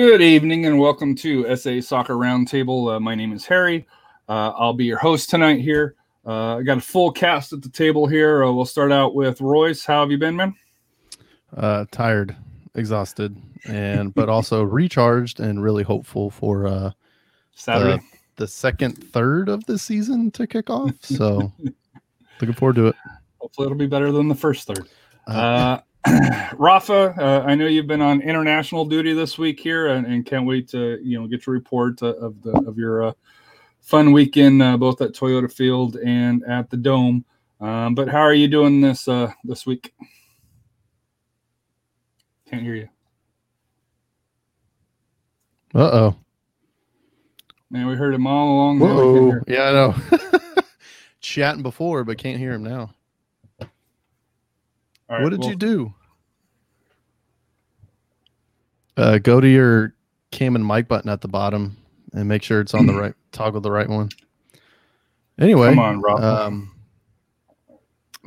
Good evening and welcome to SA Soccer Roundtable. Uh, my name is Harry. Uh, I'll be your host tonight here. Uh, I got a full cast at the table here. Uh, we'll start out with Royce. How have you been, man? uh tired exhausted and but also recharged and really hopeful for uh Saturday. the, the second third of the season to kick off so looking forward to it Hopefully, it'll be better than the first third. Uh, Uh, Rafa, uh, I know you've been on international duty this week here, and, and can't wait to you know get your report uh, of the of your uh, fun weekend uh, both at Toyota Field and at the Dome. Um, but how are you doing this uh, this week? Can't hear you, uh-oh man. We heard him all along. now we can't Whoa. hear. yeah i know chatting before but can't hear him now right, what did well, you do uh go to your cam and mic button at the bottom and make sure it's on the right toggle the right one anyway Come on, Rob. um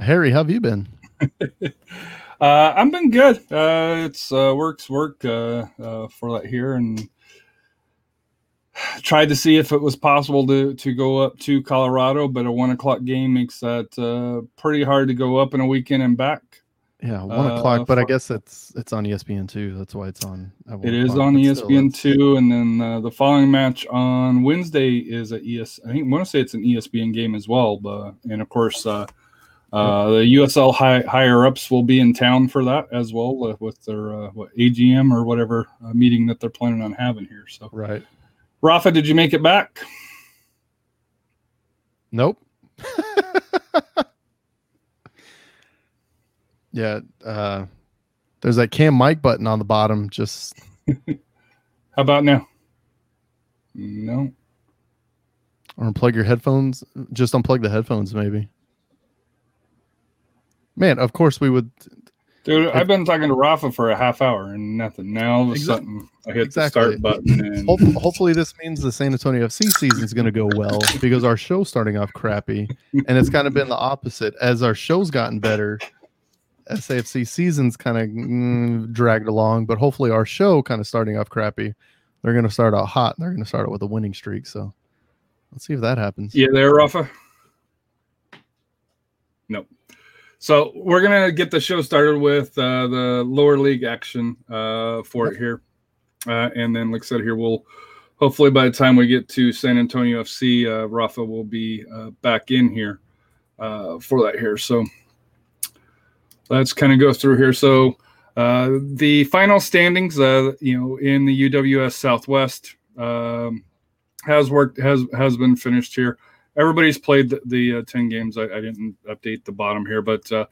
harry how have you been Uh, I've been good. Uh, it's uh, works work uh, uh, for that here, and tried to see if it was possible to to go up to Colorado, but a one o'clock game makes that uh, pretty hard to go up in a weekend and back. Yeah, one Uh, o'clock. But I guess it's it's on ESPN too. That's why it's on. It is on ESPN two, and then uh, the following match on Wednesday is a ES. I think I want to say it's an ESPN game as well, but and of course. Uh, uh, the USL high, higher ups will be in town for that as well uh, with their uh, what, AGM or whatever uh, meeting that they're planning on having here. So, Right. Rafa, did you make it back? Nope. yeah. Uh, there's that cam mic button on the bottom. Just How about now? No. or unplug your headphones. Just unplug the headphones, maybe. Man, of course we would. Dude, I've been talking to Rafa for a half hour and nothing. Now all of a sudden, I hit exactly. the start button and Hope, hopefully, this means the San Antonio FC season is going to go well because our show's starting off crappy, and it's kind of been the opposite. As our show's gotten better, SAFC season's kind of mm, dragged along, but hopefully, our show kind of starting off crappy. They're going to start out hot. They're going to start out with a winning streak. So let's see if that happens. Yeah, there, Rafa. Nope. So we're gonna get the show started with uh, the lower league action uh, for it here, uh, and then, like I said, here we'll hopefully by the time we get to San Antonio FC, uh, Rafa will be uh, back in here uh, for that here. So let's kind of go through here. So uh, the final standings, uh, you know, in the UWS Southwest um, has worked has has been finished here. Everybody's played the, the uh, 10 games. I, I didn't update the bottom here but uh,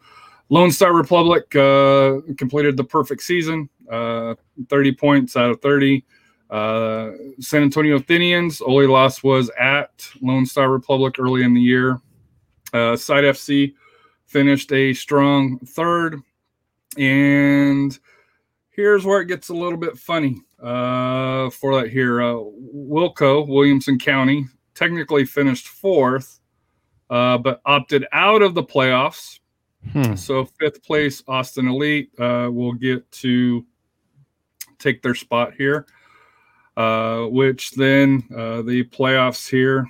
lone star republic uh, completed the perfect season uh, 30 points out of 30 uh, san antonio athenians only loss was at lone star republic early in the year. Side fc finished a strong third and here's where it gets a little bit funny uh, for that here uh, wilco williamson county technically finished fourth, uh, but opted out of the playoffs. Hmm. So fifth place Austin Elite uh, will get to take their spot here, uh, which then uh, the playoffs here.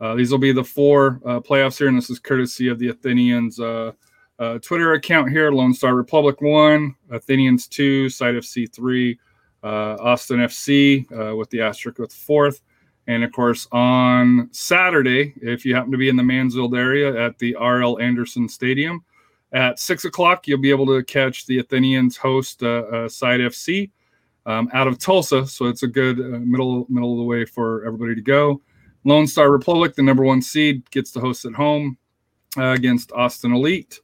Uh, these will be the four uh, playoffs here, and this is courtesy of the Athenians uh, uh, Twitter account here. Lone Star Republic one, Athenians two, Side FC three, uh, Austin FC uh, with the asterisk with fourth, And of course, on Saturday, if you happen to be in the Mansfield area at the R.L. Anderson Stadium, at six o'clock, you'll be able to catch the Athenians host Side FC um, out of Tulsa. So it's a good middle middle of the way for everybody to go. Lone Star Republic, the number one seed, gets to host at home uh, against Austin Elite.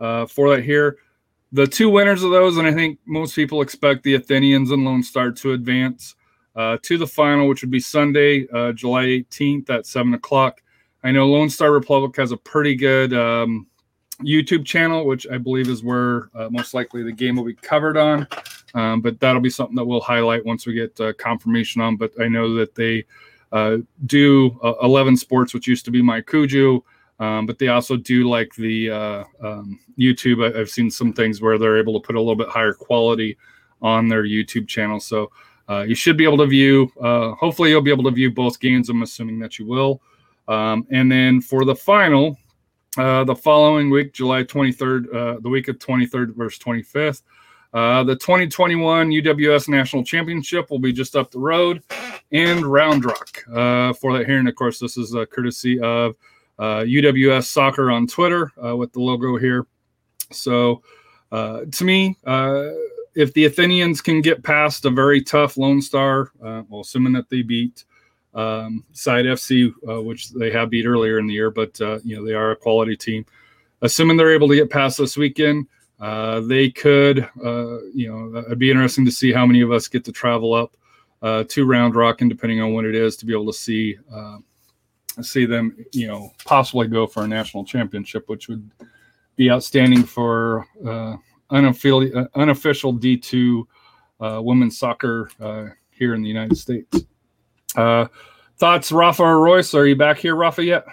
Uh, for that here, the two winners of those, and I think most people expect the Athenians and Lone Star to advance uh, to the final, which would be Sunday, uh, July 18th at 7 o'clock. I know Lone Star Republic has a pretty good um, YouTube channel, which I believe is where uh, most likely the game will be covered on. Um, but that'll be something that we'll highlight once we get uh, confirmation on. But I know that they uh, do uh, 11 Sports, which used to be MyCujoo. Um, but they also do like the uh, um, YouTube. I, have seen some things where they're able to put a little bit higher quality on their YouTube channel. So uh, you should be able to view. Uh, hopefully, you'll be able to view both games. I'm assuming that you will. Um, and then for the final, uh, the following week, July 23rd, uh, the week of 23rd versus 25th, uh, the 2021 UWS National Championship will be just up the road in Round Rock. Uh, for that here, and of course, this is a courtesy of UWS Soccer on Twitter with the logo here. So, to me, if the Athenians can get past a very tough Lone Star, uh, well, assuming that they beat um, Side FC, uh, which they have beat earlier in the year, but uh, you know they are a quality team. Assuming they're able to get past this weekend, uh, they could. Uh, you know, it'd be interesting to see how many of us get to travel up uh, to Round Rock, and depending on when it is, to be able to see see them. You know, possibly go for a national championship, which would be outstanding for uh, unofficial D2 uh, women's soccer uh, here in the United States. Uh, thoughts, Rafa or Royce? Are you back here, Rafa, yet?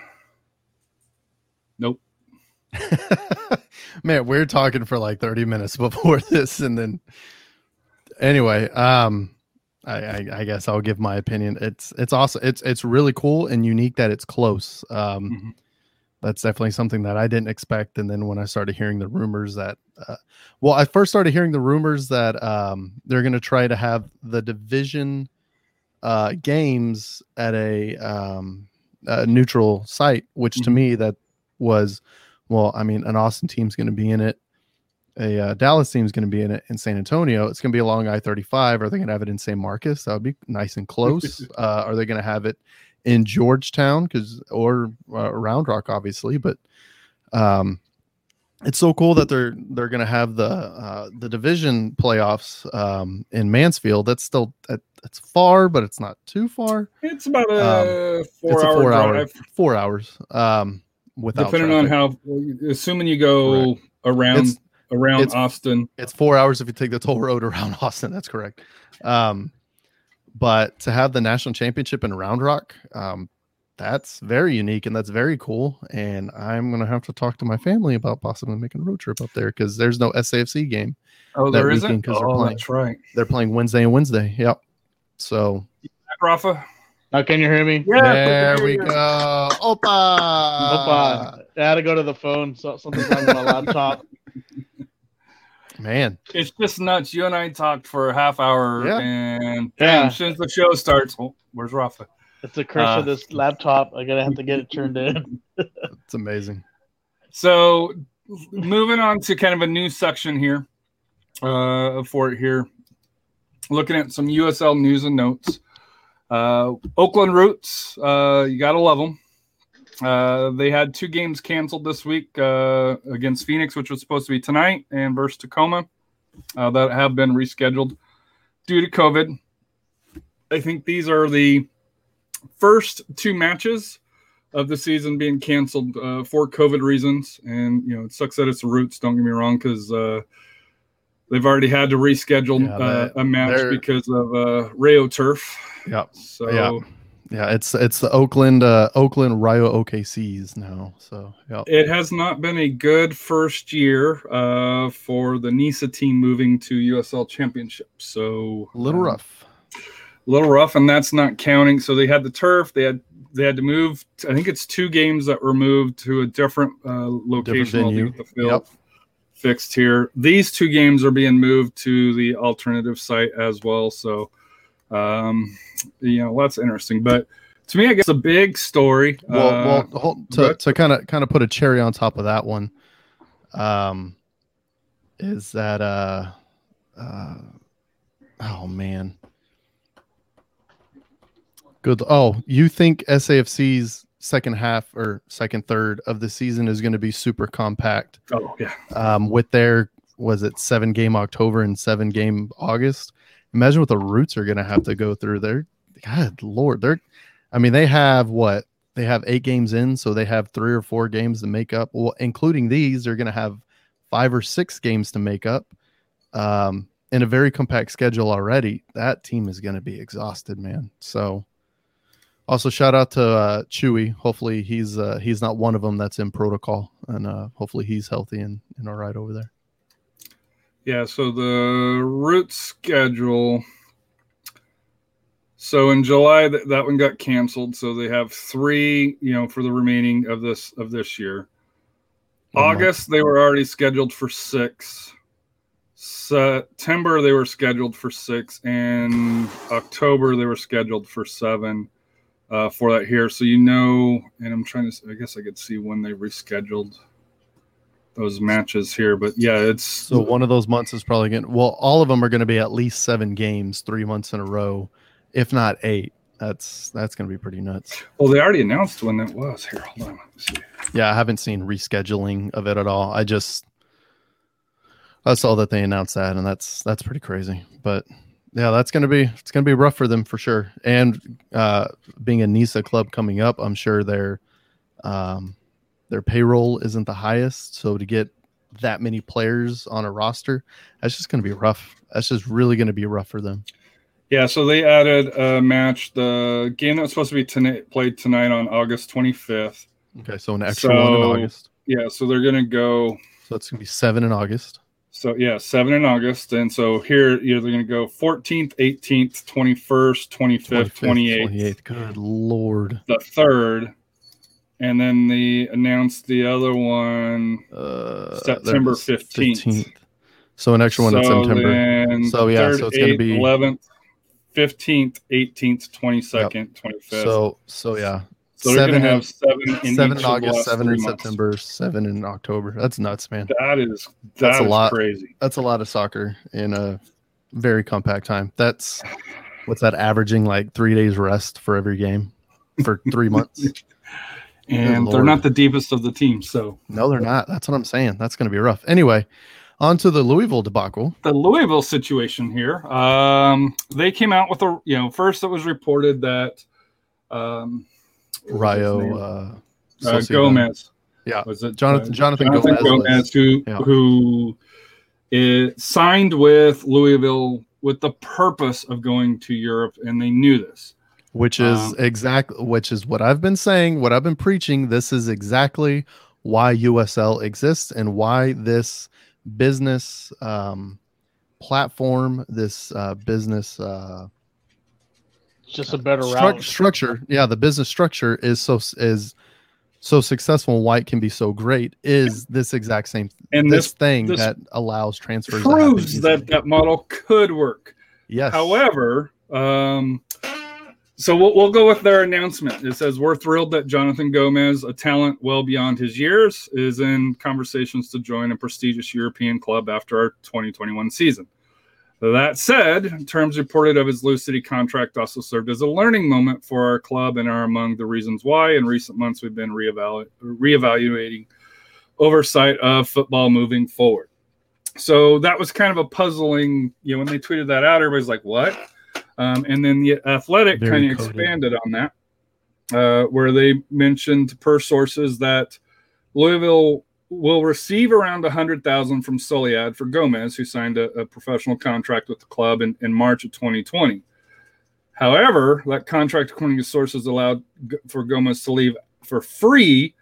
Man, we're talking for like 30 minutes before this, and then anyway, um, I, I, I guess I'll give my opinion. It's it's awesome. It's it's really cool and unique that it's close. Um, mm-hmm that's definitely something that I didn't expect. And then when I started hearing the rumors that, uh, well, I first started hearing the rumors that um, they're going to try to have the division uh, games at a, um, a neutral site, which mm-hmm. to me that was, well, I mean, an Austin team's going to be in it. A uh, Dallas team's going to be in it in San Antonio. It's going to be along I 35. Are they going to have it in San Marcos? That would be nice and close. uh, are they going to have it in Georgetown because or uh, Round Rock, obviously, but um, it's so cool that they're they're going to have the uh, the division playoffs um, in Mansfield. That's still that, that's far, but it's not too far. It's about a um, four hour four drive. Hour, four hours. Um, without depending traffic. on how, assuming you go correct. around it's, around it's, Austin, it's four hours if you take the toll road around Austin. That's correct. Um, but to have the national championship in Round Rock, um, that's very unique and that's very cool. And I'm gonna have to talk to my family about possibly making a road trip up there because there's no SAFC game. Oh, there isn't. Because oh, they're playing. That's right. They're playing Wednesday and Wednesday. Yep. So, Rafa. Now, can you hear me? Yeah, there we go. Opa. Opa. I had to go to the phone. So something's on my laptop. Man, it's just nuts. You and I talked for a half hour, yeah. and yeah. since the show starts, oh, where's Rafa? It's a curse uh, of this laptop. I gotta have to get it turned in. it's amazing. So, moving on to kind of a new section here uh, for it here. Looking at some USL news and notes. Uh, Oakland Roots, uh, you gotta love them. Uh, they had two games canceled this week uh, against Phoenix, which was supposed to be tonight, and versus Tacoma uh, that have been rescheduled due to COVID. I think these are the first two matches of the season being canceled uh, for COVID reasons, and you know it sucks that it's the Roots. Don't get me wrong, because uh, they've already had to reschedule yeah, a match because of Rayo Turf. Yep. So. Yeah yeah, it's it's the Oakland uh, Oakland Rayo OKCs now. So yeah, it has not been a good first year uh, for the NISA team moving to USL Championship. So a little um, rough, a little rough, and that's not counting. So they had the turf. They had they had to move. I think it's two games that were moved to a different uh, location. Different the field yep. Fixed here. These two games are being moved to the alternative site as well. So um, you know, that's interesting. But to me, I guess a big story. Well, uh, well, hold, to to kind of kind of put a cherry on top of that one, um, is that uh, uh, oh man, good. Oh, you think SAFC's second half or second third of the season is going to be super compact? oh yeah, um, with their was it seven game October and seven game August. Imagine what the Roots are going to have to go through. They're God Lord, they're. I mean, they have what they have eight games in, so they have three or four games to make up. Well, including these, they're going to have five or six games to make up. Um, in a very compact schedule already, that team is going to be exhausted, man. So, also shout out to uh, Chewy. Hopefully, he's uh, he's not one of them that's in protocol, and uh, hopefully he's healthy and, and all right over there. yeah. So the route schedule. So in July, that, that one got canceled. So they have three, you know, for the remaining of this of this year. Month. August, they were already scheduled for six. September, they were scheduled for six, and October, they were scheduled for seven uh, for that here. So you know, and I'm trying to, I guess I could see when they rescheduled those matches here, but yeah, it's So one of those months is probably going. to Well, all of them are going to be at least seven games, three months in a row, if not eight. That's that's going to be pretty nuts. well, they already announced when that was. Here, hold on, let me see. Yeah, I haven't seen rescheduling of it at all. I just I saw that they announced that, and that's that's pretty crazy. But yeah, that's gonna be it's gonna be rough for them for sure. And uh, being a NISA club coming up, I'm sure their um, their payroll isn't the highest. So to get that many players on a roster, that's just gonna be rough. That's just really gonna be rough for them. Yeah, so they added a match. The game that was supposed to be tonight, played tonight on August 25th. Okay, so an extra one in August. Yeah, so they're gonna go. So it's gonna be seven in August. So yeah, seven in August, and so here you know, they're gonna go 14th, 18th, 21st, 25th, 28th, 28th. Good lord. the third, and then they announced the other one. Uh, September there it is, 15th. So an extra one in September. So, yeah, third, so it's gonna be- 11th, 15th, 18th, 22nd, 25th. So so yeah, So they're seven going to in- have seven in seven each in of the August, seven in months. September, seven in October. That's nuts, man. That is That's that a is lot. crazy. That's a lot of soccer in a very compact time. That's what's that averaging like three days rest for every game for three months. And they're not the deepest of the teams. So No, they're not. That's what I'm saying. That's going to be rough. Anyway, on to the Louisville debacle. the Louisville situation here, um, they came out with a you know first it was reported that um, what was his Rio uh, uh, Gomez. Yeah. was it Jonathan- uh, Jonathan Gomez was- who yeah. who is, signed with Louisville with the purpose of going to Europe, and they knew this. which is Um, exactly which is what I've been saying, what I've been preaching. This is exactly why USL exists and why this business um, platform, this uh, business uh, It's just a better struc- route. structure, yeah, the business structure is so is so successful. and Why it can be so great is this exact same And this, this thing this that allows transfers. proves easily. that that model could work. yes, However, um, so we'll, we'll go with their announcement. It says, We're thrilled that Jonathan Gomez, a talent well beyond his years, is in conversations to join a prestigious European club after our 2021 season. That said, terms reported of his Lou City contract also served as a learning moment for our club and are among the reasons why in recent months we've been reevalu- reevaluating oversight of football moving forward. So that was kind of a puzzling, you know, when they tweeted that out, everybody's like, what? Um, and then the Athletic kind of expanded on that, uh, where they mentioned per sources that Louisville will receive around 100000 from Sociedad for Gomez, who signed a, a professional contract with the club in, in March of 2020. However, that contract, according to sources, allowed for Gomez to leave for free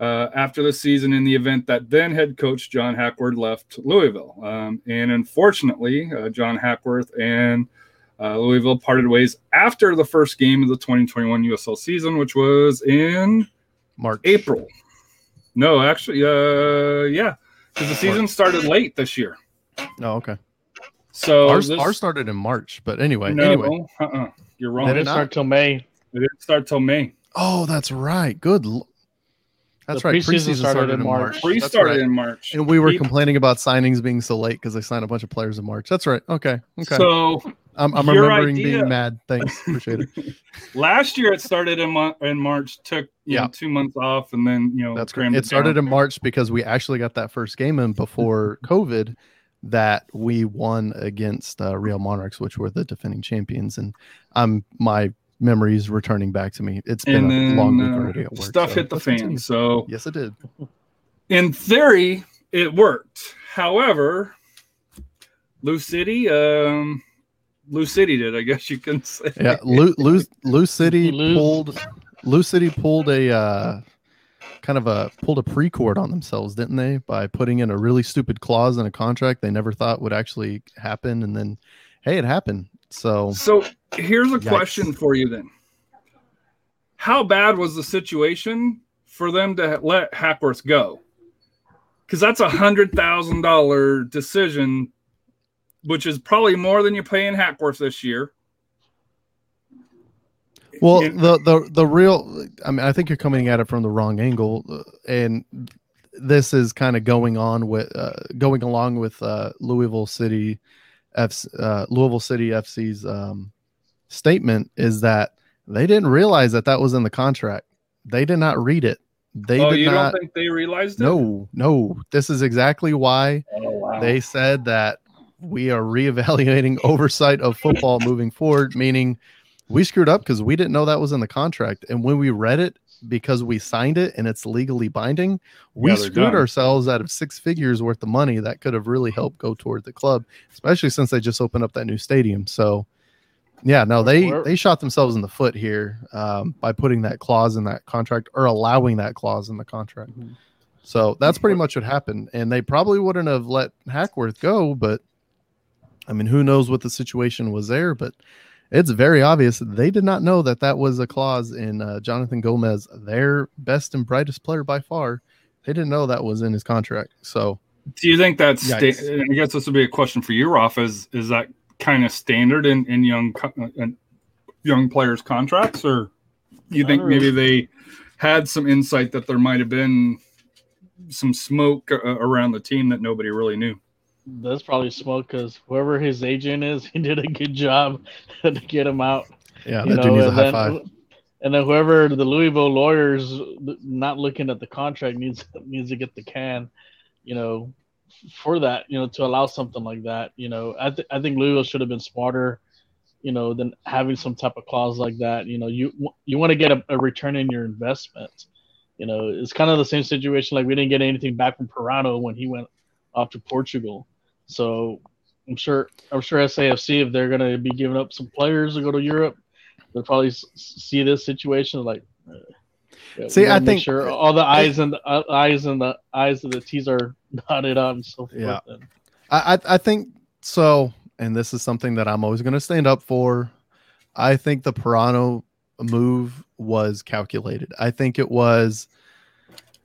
uh, after the season in the event that then head coach John Hackworth left Louisville. Um, and unfortunately, uh, John Hackworth and uh, Louisville parted ways after the first game of the 2021 USL season, which was in March, April. No, actually, uh, yeah, because the season started late this year. Oh, okay. So ours, this- ours started in March, but anyway, no, anyway, uh-uh, you're wrong. Did it didn't start till May. It didn't start till May. Oh, that's right. Good. l- That's The right. preseason started in March. Pre That's started right. in March. And we were People- complaining about signings being so late because they signed a bunch of players in March. That's right. Okay. Okay. So I'm, I'm remembering idea- being mad. Thanks. Appreciate it. last year it started in, Mo- in March, took you Yeah. know, two months off, and then you know That's great. It started in March because we actually got that first game in before COVID that we won against uh, Real Monarchs, which were the defending champions. And I'm my memories returning back to me. It's been and a then long week uh, already at work. stuff so hit the fan. continue. So Yes, it did. in theory, it worked. However, Lou City, um, Lou City did, I guess you can say. Yeah, Lou, Lou, Lou City Lou- pulled Lou City pulled a uh, kind of a pulled a pre-cord on themselves, didn't they? By putting in a really stupid clause in a contract they never thought would actually happen, and then hey, it happened. So So here's a Yikes. question for you then. How bad was the situation for them to let Hackworth go? Because that's a hundred thousand dollar decision, which is probably more than you're paying Hackworth this year. Well, And- the the the real, I mean, I think you're coming at it from the wrong angle, uh, and this is kind of going on with uh, going along with uh, Louisville City, F, uh, Louisville City FC's um, statement is that they didn't realize that that was in the contract. They did not read it. They oh, did you not. don't think they realized it? No, no. This is exactly why Oh, wow. they said that we are reevaluating oversight of football moving forward, meaning we screwed up because we didn't know that was in the contract. And when we read it, because we signed it and it's legally binding, we Yeah, screwed done. ourselves out of six figures worth of money that could have really helped go toward the club, especially since they just opened up that new stadium. So, yeah, no, they they shot themselves in the foot here um, by putting that clause in that contract or allowing that clause in the contract. Mhm. So that's pretty much what happened. And they probably wouldn't have let Hackworth go, but I mean, who knows what the situation was there? But it's very obvious they did not know that that was a clause in uh, Jonathan Gomez, their best and brightest player by far. They didn't know that was in his contract. So Do you think that's? Sta- I guess this would be a question for you, Roth. Is is that kind of standard in in young co- in young players' contracts, or you think Not maybe they had some insight that there might have been some smoke uh, around the team that nobody really knew? That's probably smoke because whoever his agent is, he did a good job to get him out. yeah, you that dude needs a and high then, five. and then whoever the Louisville lawyers not looking at the contract needs needs to get the can, you know, for that, you know, to allow something like that. You know, I th- I think Louisville should have been smarter, you know, than having some type of clause like that. You know, you you want to get a, a return in your investment. You know, it's kind of the same situation. Like we didn't get anything back from Parano when he went off to Portugal. So I'm sure I'm sure SAFC if they're gonna be giving up some players to go to Europe, they'll probably s- see this situation like. uh, yeah, See, I think- sure all the eyes and the uh, eyes and the eyes of the T's are dotted on and so forth. Yeah. I, I I think so, and this is something that I'm always going to stand up for. I think the Parano move was calculated. I think it was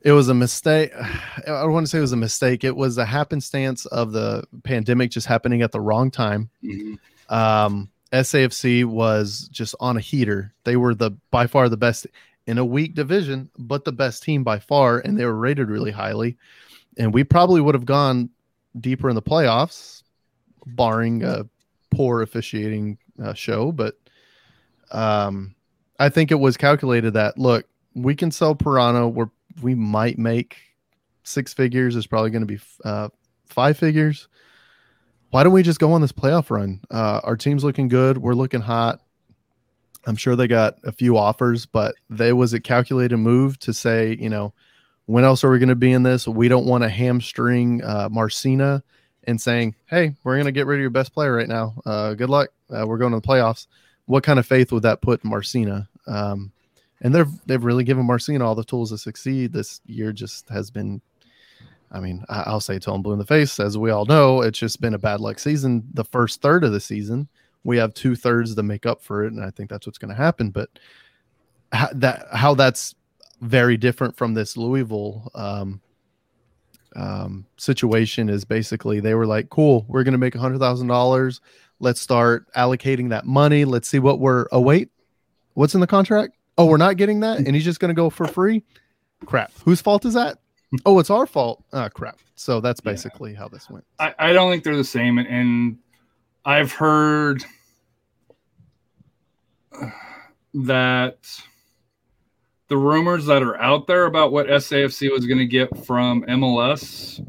it was a mistake. I don't want to say it was a mistake. It was a happenstance of the pandemic just happening at the wrong time. Um, SAFC was just on a heater. They were the by far the best in a weak division, but the best team by far, and they were rated really highly. And we probably would have gone deeper in the playoffs, barring a poor officiating uh, show. But um, I think it was calculated that look, we can sell Parano. We're we might make six figures. Is probably going to be uh, five figures. Why don't we just go on this playoff run? Uh, our team's looking good. We're looking hot. I'm sure they got a few offers, but they was a calculated move to say, you know, when else are we going to be in this? We don't want to hamstring uh, Marcina and saying, hey, we're going to get rid of your best player right now. Uh, good luck. Uh, we're going to the playoffs. What kind of faith would that put in Marcina? Um, and they've they've really given Marcina all the tools to succeed. This year just has been, I mean, I, I'll say till I'm blue in the face. As we all know, it's just been a bad luck season. The first third of the season, we have two thirds to make up for it, and I think that's what's going to happen. But how, that how that's very different from this Louisville um, um, situation is basically they were like, "Cool, we're going to make a hundred thousand dollars. Let's start allocating that money. Let's see what we're. Oh wait, What's in the contract? Oh, we're not getting that, and he's just going to go for free. Crap. Whose fault is that? Oh, it's our fault. Ah, crap. So that's Yeah. basically how this went. I, I don't think they're the same, and, and I've heard that the rumors that are out there about what SAFC was going to get from MLS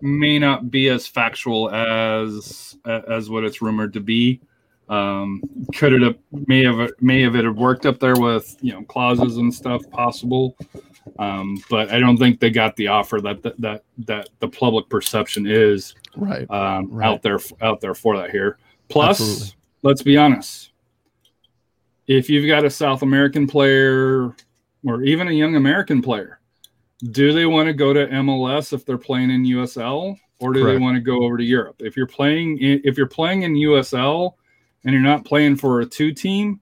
may not be as factual as as what it's rumored to be. Um, could it have may have may have it have worked up there with you know clauses and stuff possible, um, but I don't think they got the offer that that that, that the public perception is Right. um, Right. out there out there for that here. Plus, Absolutely. let's be honest, if you've got a South American player or even a young American player, do they want to go to MLS if they're playing in USL, or do Correct. they want to go over to Europe? If you're playing in, if you're playing in USL and you're not playing for a two team,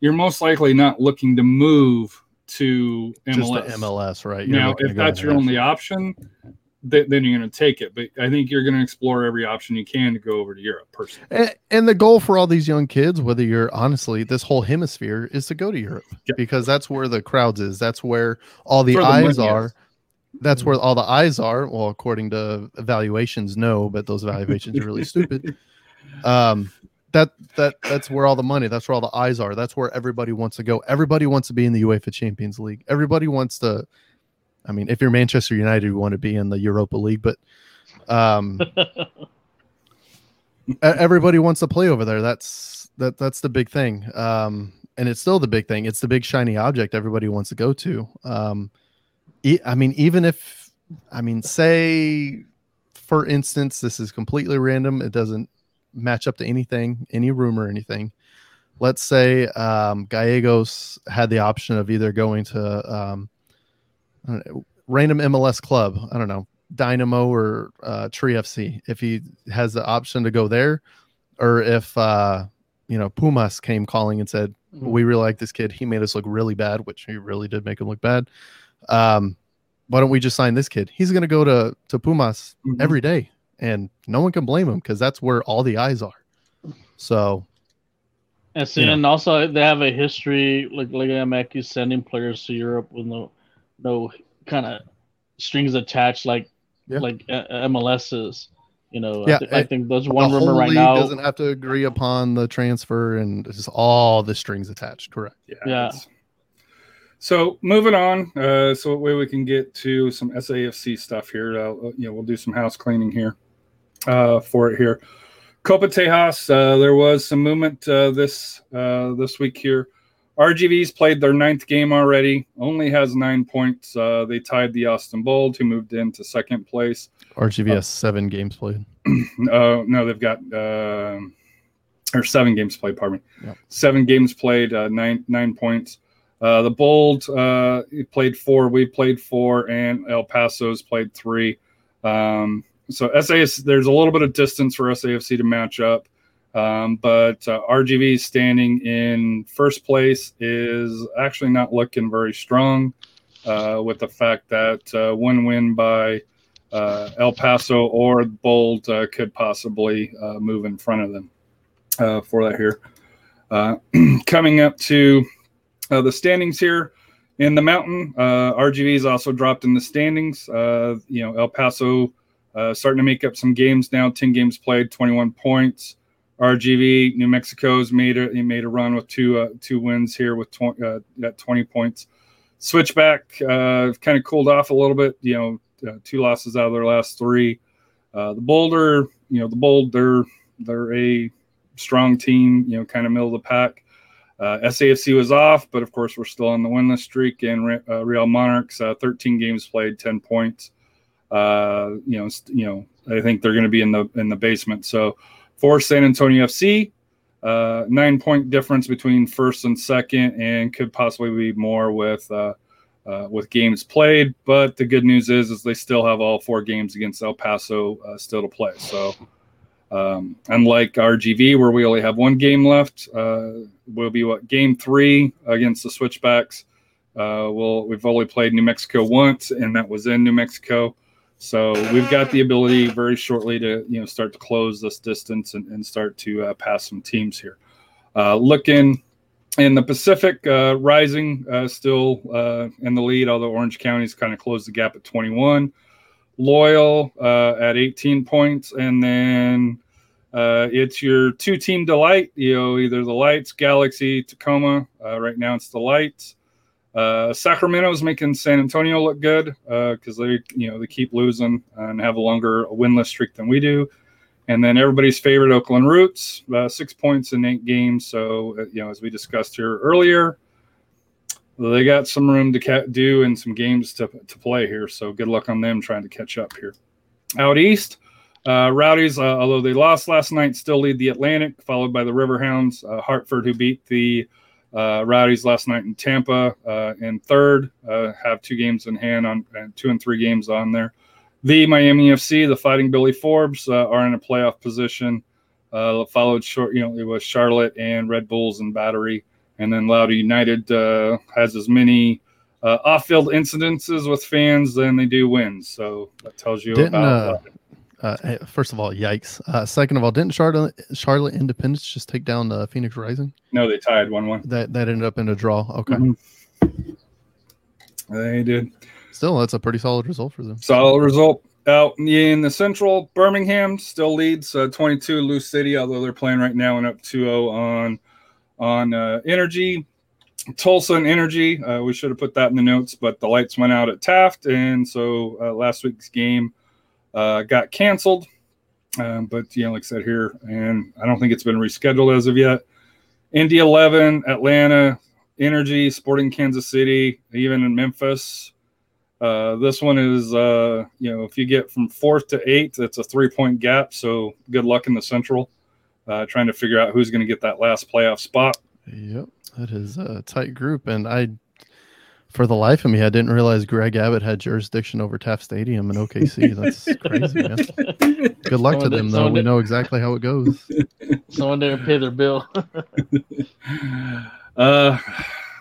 you're most likely not looking to move to Just MLS. the MLS, right? You're Now, if that's your only option, th- then you're going to take it. But I think you're going to explore every option you can to go over to Europe. Personally, And, and the goal for all these young kids, whether you're honestly this whole hemisphere, is to go to Europe because that's where the crowds is. That's where all the the eyes are. is. That's where all the eyes are. Well, according to evaluations, no, but those evaluations are really stupid. Um, that that that's where all the money. That's where all the eyes are. That's where everybody wants to go. Everybody wants to be in the UEFA Champions League. Everybody wants to. I mean, if you're Manchester United, you want to be in the Europa League, but um, everybody wants to play over there. That's that that's the big thing. Um, and it's still the big thing. It's the big shiny object everybody wants to go to. Um, e- I mean, even if I mean, say for instance, this is completely random. It doesn't match up to anything, any rumor, or anything. Let's say um, Gallegos had the option of either going to um, I don't know, random MLS club. I don't know, Dynamo or uh, Tree FC. If he has the option to go there, or if uh, you know Pumas came calling and said, "We really like this kid. He made us look really bad," which he really did make him look bad. Um, why don't we just sign this kid? He's going to go to to Pumas Mhm. every day, and no one can blame him because that's where all the eyes are. So And see, you know. and also they have a history like like Amaki sending players to Europe with no no kind of strings attached like Yeah. like uh, MLS's. You know, Yeah, I, thi- I think there's the one rumor whole right now. doesn't have to agree upon the transfer, and it's just all the strings attached. Correct. yeah. Yeah. So moving on, uh, so that way we can get to some SAFC stuff here. Uh, you know, we'll do some house cleaning here uh, for it here. Copa Tejas, uh, there was some movement uh, this uh, this week here. RGV's played their ninth game already. Only has nine points. Uh, they tied the Austin Bold, who moved into second place. RGVS seven games played. Uh, no, they've got um or seven games played. Pardon me. Yep. Seven games played, uh, nine nine points. Uh, the Bold uh, played four. We played four, and El Paso's played three. Um, so SAS, there's a little bit of distance for SAFC to match up, um, but uh, RGV standing in first place is actually not looking very strong. Uh, with the fact that uh, one win by uh, El Paso or Bold uh, could possibly uh, move in front of them for that here. Coming up to the standings here in the mountain, RGV is also dropped in the standings. You know, El Paso uh, starting to make up some games now. Ten games played, twenty-one points. RGV New Mexico's made a he made a run with two uh, two wins here with tw- uh, at twenty points. Switchback uh, kind of cooled off a little bit. You know, uh, two losses out of their last three. Uh, the Boulder, you know, the Bold, they're they're a strong team. You know, kind of middle of the pack. SAFC was off, but of course we're still on the winless streak. And Re- Real Monarchs, uh, 13 games played, 10 points. Uh, you know, you know, I think they're going to be in the in the basement. So for San Antonio FC, uh, nine point difference between first and second, and could possibly be more with uh, uh, with games played. But the good news is, is they still have all four games against El Paso uh, still to play. So um, unlike RGV, where we only have one game left, uh, will be what game three against the Switchbacks. Uh, we'll we've only played New Mexico once, and that was in New Mexico. So we've got the ability very shortly to you know start to close this distance and, and start to uh, pass some teams here. Uh, looking in the Pacific, uh, Rising uh, still uh, in the lead, although Orange County's kind of closed the gap at 21. Loyal uh, at 18 points, and then it's your two-team delight. You know, either the Lights, Galaxy, Tacoma. Right now, it's the Lights. Uh, Sacramento's making San Antonio look good because they, you know, they keep losing and have a longer winless streak than we do. And then everybody's favorite Oakland Roots, uh, six points in eight games. So, uh, you know, as we discussed here earlier, they got some room to ca- do and some games to, to play here. So, good luck on them trying to catch up here. Out east, uh, Rowdies, uh, although they lost last night, still lead the Atlantic, followed by the Riverhounds. Uh, Hartford, who beat the uh, Rowdies last night in Tampa, uh, in third, uh, have two games in hand on and two and three games on there. The Miami FC, the Fighting Billy Forbes, uh, are in a playoff position. Uh, followed short, you know, it was Charlotte and Red Bulls and Battery, and then Loudoun United uh, has as many uh, off-field incidences with fans than they do wins. So that tells you Didn't, about. uh, hey, first of all, yikes. Uh, second of all, didn't Charlotte Charlotte Independence just take down uh, Phoenix Rising? no, they tied one-one. That that ended up in a draw. Okay, Mhm. They did. still that's a pretty solid result for them. Solid result. Out in the central, Birmingham still leads uh, 22 Loose City, although they're playing right now and up 2-0 on on uh, Energy. Tulsa and Energy, uh, we should have put that in the notes, but the lights went out at Taft, and so uh, last week's game uh, got canceled. Um, but you know, like I said here, and I don't think it's been rescheduled as of yet. Indy 11, Atlanta, Energy, Sporting Kansas City, even in Memphis. Uh, this one is, uh, you know, if you get from fourth to eighth, it's a three point gap. So good luck in the Central, uh, trying to figure out who's going to get that last playoff spot. Yep, that is a tight group, and I, for the life of me, I didn't realize Greg Abbott had jurisdiction over Taft Stadium in OKC. That's crazy, man. Good luck to them, did- though. We did- know exactly how it goes. Someone didn't pay their bill. Uh,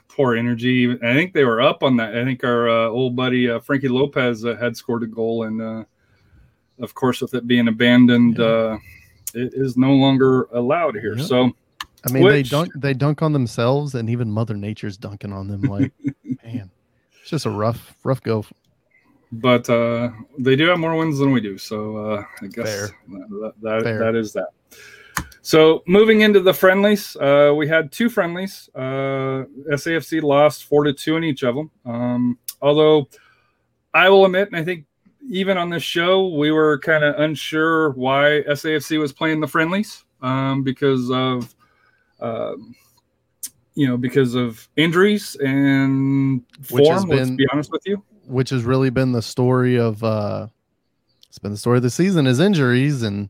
poor energy. I think they were up on that. I think our uh, old buddy uh, Frankie Lopez uh, had scored a goal, and uh, of course, with it being abandoned, Yeah. uh, it is no longer allowed here. Yep. So I mean, Which- they dunk they dunk on themselves, and even Mother Nature's dunking on them. Like, man, it's just a rough rough go. but uh, they do have more wins than we do. So uh, I guess Fair. that, that, Fair. that is that. So moving into the friendlies, uh, we had two friendlies. Uh, SAFC lost four to two in each of them. Um, although I will admit, and I think even on this show, we were kind of unsure why SAFC was playing the friendlies um, because of. Um, you know, because of injuries and Which has form. Let's be honest with you. which has really been the story of uh it's been the story of the season is injuries and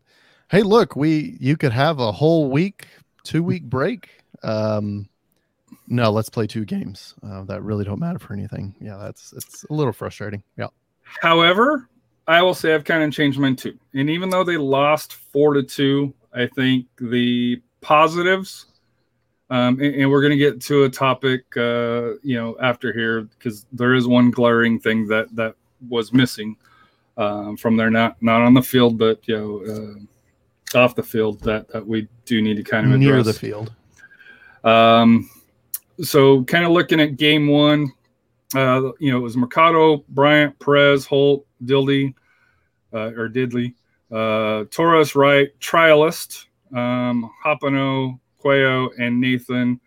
hey look we you could have a whole week two week break um no let's play two games uh, that really don't matter for anything yeah that's it's a little frustrating yeah However, I will say I've kind of changed mine too. And even though they lost four to two, I think the positives, um, and, and we're going to get to a topic, uh, you know, after here because there is one glaring thing that that was missing um, from there, not not on the field, but you know, uh, off the field that that we do need to kind of near the field. Um, so kind of looking at game one, uh, you know, it was Mercado, Bryant, Perez, Holt, Dildy, uh, or Didley, uh, Torres, Wright, Trialist, um, Hapano, Cuello, and Nathan.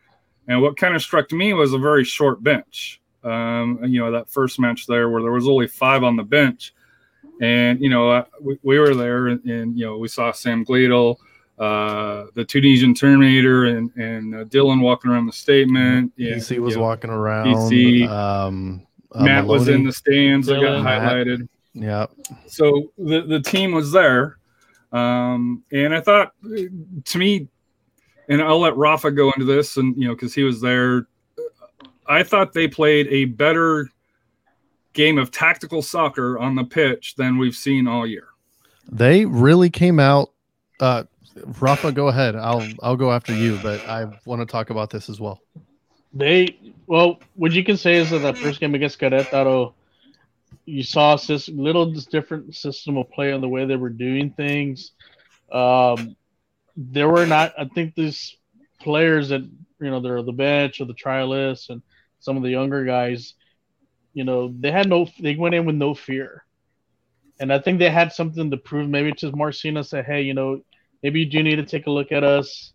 And what kind of struck me was a very short bench. Um, you know, that first match there where there was only five on the bench. And, you know, uh, we, we were there and, and, you know, we saw Sam Gladle, uh, the Tunisian Terminator and, and uh, Dylan walking around the statement. Yeah, PC was you know, walking around PC. um uh, Matt was in the stands that got Dylan. Matt. highlighted. yeah So the, the team was there. Um, and I thought, to me, and I'll let Rafa go into this, and you know, because he was there. I thought they played a better game of tactical soccer on the pitch than we've seen all year. they really came out uh rafa go ahead i'll i'll go after you but i want to talk about this as well They well, what you can say is that the first game against Querétaro, you saw a sys- little different system of play on the way they were doing things. Um, there were not. I think these players that you know they're the bench or the trialists and some of the younger guys, you know, they had no they went in with no fear. And I think they had something to prove maybe to Marcina said, hey, you know, maybe you do need to take a look at us,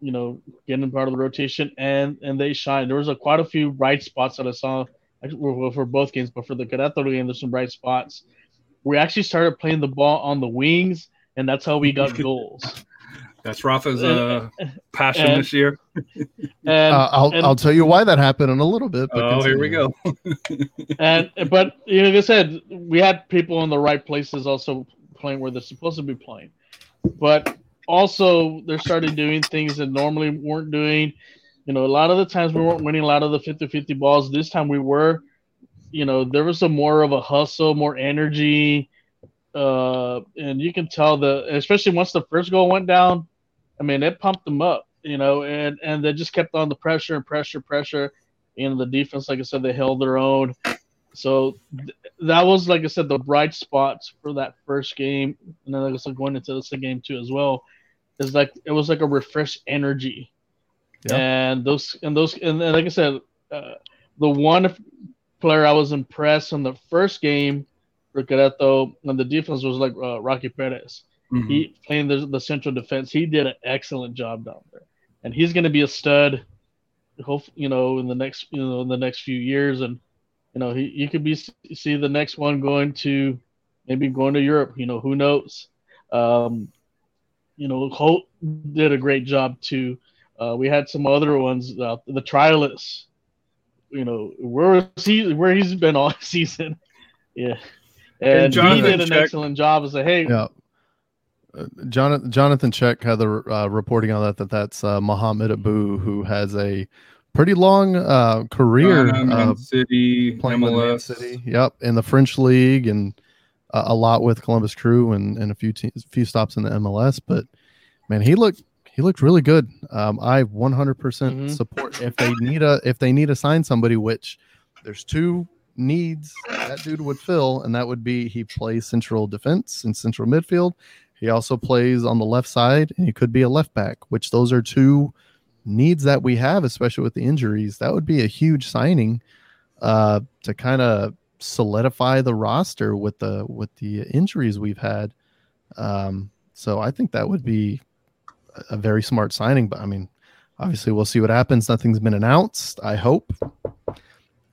you know, getting part of the rotation and and they shine. There was a quite a few bright spots that I saw for both games, but for the Querétaro game, there's some bright spots. We actually started playing the ball on the wings, and that's how we got goals. That's Rafa's uh, passion and- this year. And Uh, I'll and- I'll tell you why that happened in a little bit. but Oh, here we go. and but you know, like I said, we had people in the right places also playing where they're supposed to be playing, but also they started doing things that normally weren't doing. You know, a lot of the times we weren't winning a lot of the 50-50 balls. This time we were. You know, there was a more of a hustle, more energy, uh, and you can tell the especially once the first goal went down. I mean, it pumped them up. You know, and and they just kept on the pressure and pressure, pressure. And the defense, like I said, they held their own. So th- that was, like I said, the bright spots for that first game, and then like I said, going into the second game too as well, is like it was like a refreshed energy, Yeah. and those and those and, then, like I said, uh, the one player I was impressed in the first game for and the defense was like uh, Rocky Perez. Mhm. He playing the, the central defense. He did an excellent job down there, and he's going to be a stud. Hope you know in the next you know in the next few years, and you know he you could be see the next one going to maybe going to Europe. You know who knows. Um, you know Holt did a great job too. Uh, we had some other ones, uh, the trialists. You know where he? Where he's been all season. Yeah, and, he Jonathan did an Check- excellent job. As a hey, Yeah. Uh, Jonathan, Jonathan Check had the uh, reporting on that that that's uh, Mohamed Abu who has a pretty long uh, career Ghana, Man uh, City, playing with Man MLS. City. Yep, in the French league and uh, a lot with Columbus Crew and, and a few teams, few stops in the MLS. But man, he looked he looked really good. Um, I 100% Mhm. support if they need a if they need to sign somebody, which there's two needs that dude would fill, and that would be he plays central defense and central midfield. He also plays on the left side, and he could be a left back, which those are two needs that we have, especially with the injuries. That would be a huge signing uh, to kind of solidify the roster with the with the injuries we've had. Um, so I think that would be a- a very smart signing. But I mean, obviously, we'll see what happens. Nothing's been announced. I hope.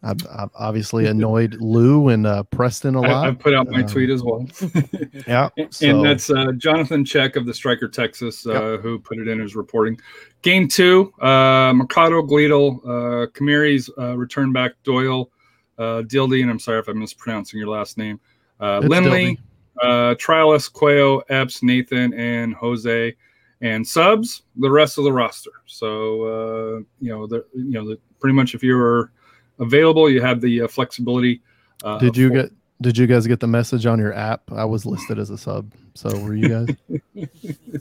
I've, I've obviously annoyed Lou and uh, Preston a lot. I have put out my Um, tweet as well. yeah, And that's uh, Jonathan Check of the Striker Texas uh, who put it in his reporting. Game two, uh, Mercado, Gleedle, uh, Kamiri's uh, return back, Doyle, uh, Dildy, and I'm sorry if I'm mispronouncing your last name, uh, It's Lindley, uh, Trialis, Quayo, Epps, Nathan, and Jose, and subs, the rest of the roster. So, uh, you know, the, you know, the, pretty much if you were available, you have the uh, flexibility. Uh, did you for- get? Did you guys get the message on your app? I was listed as a sub. So were you guys?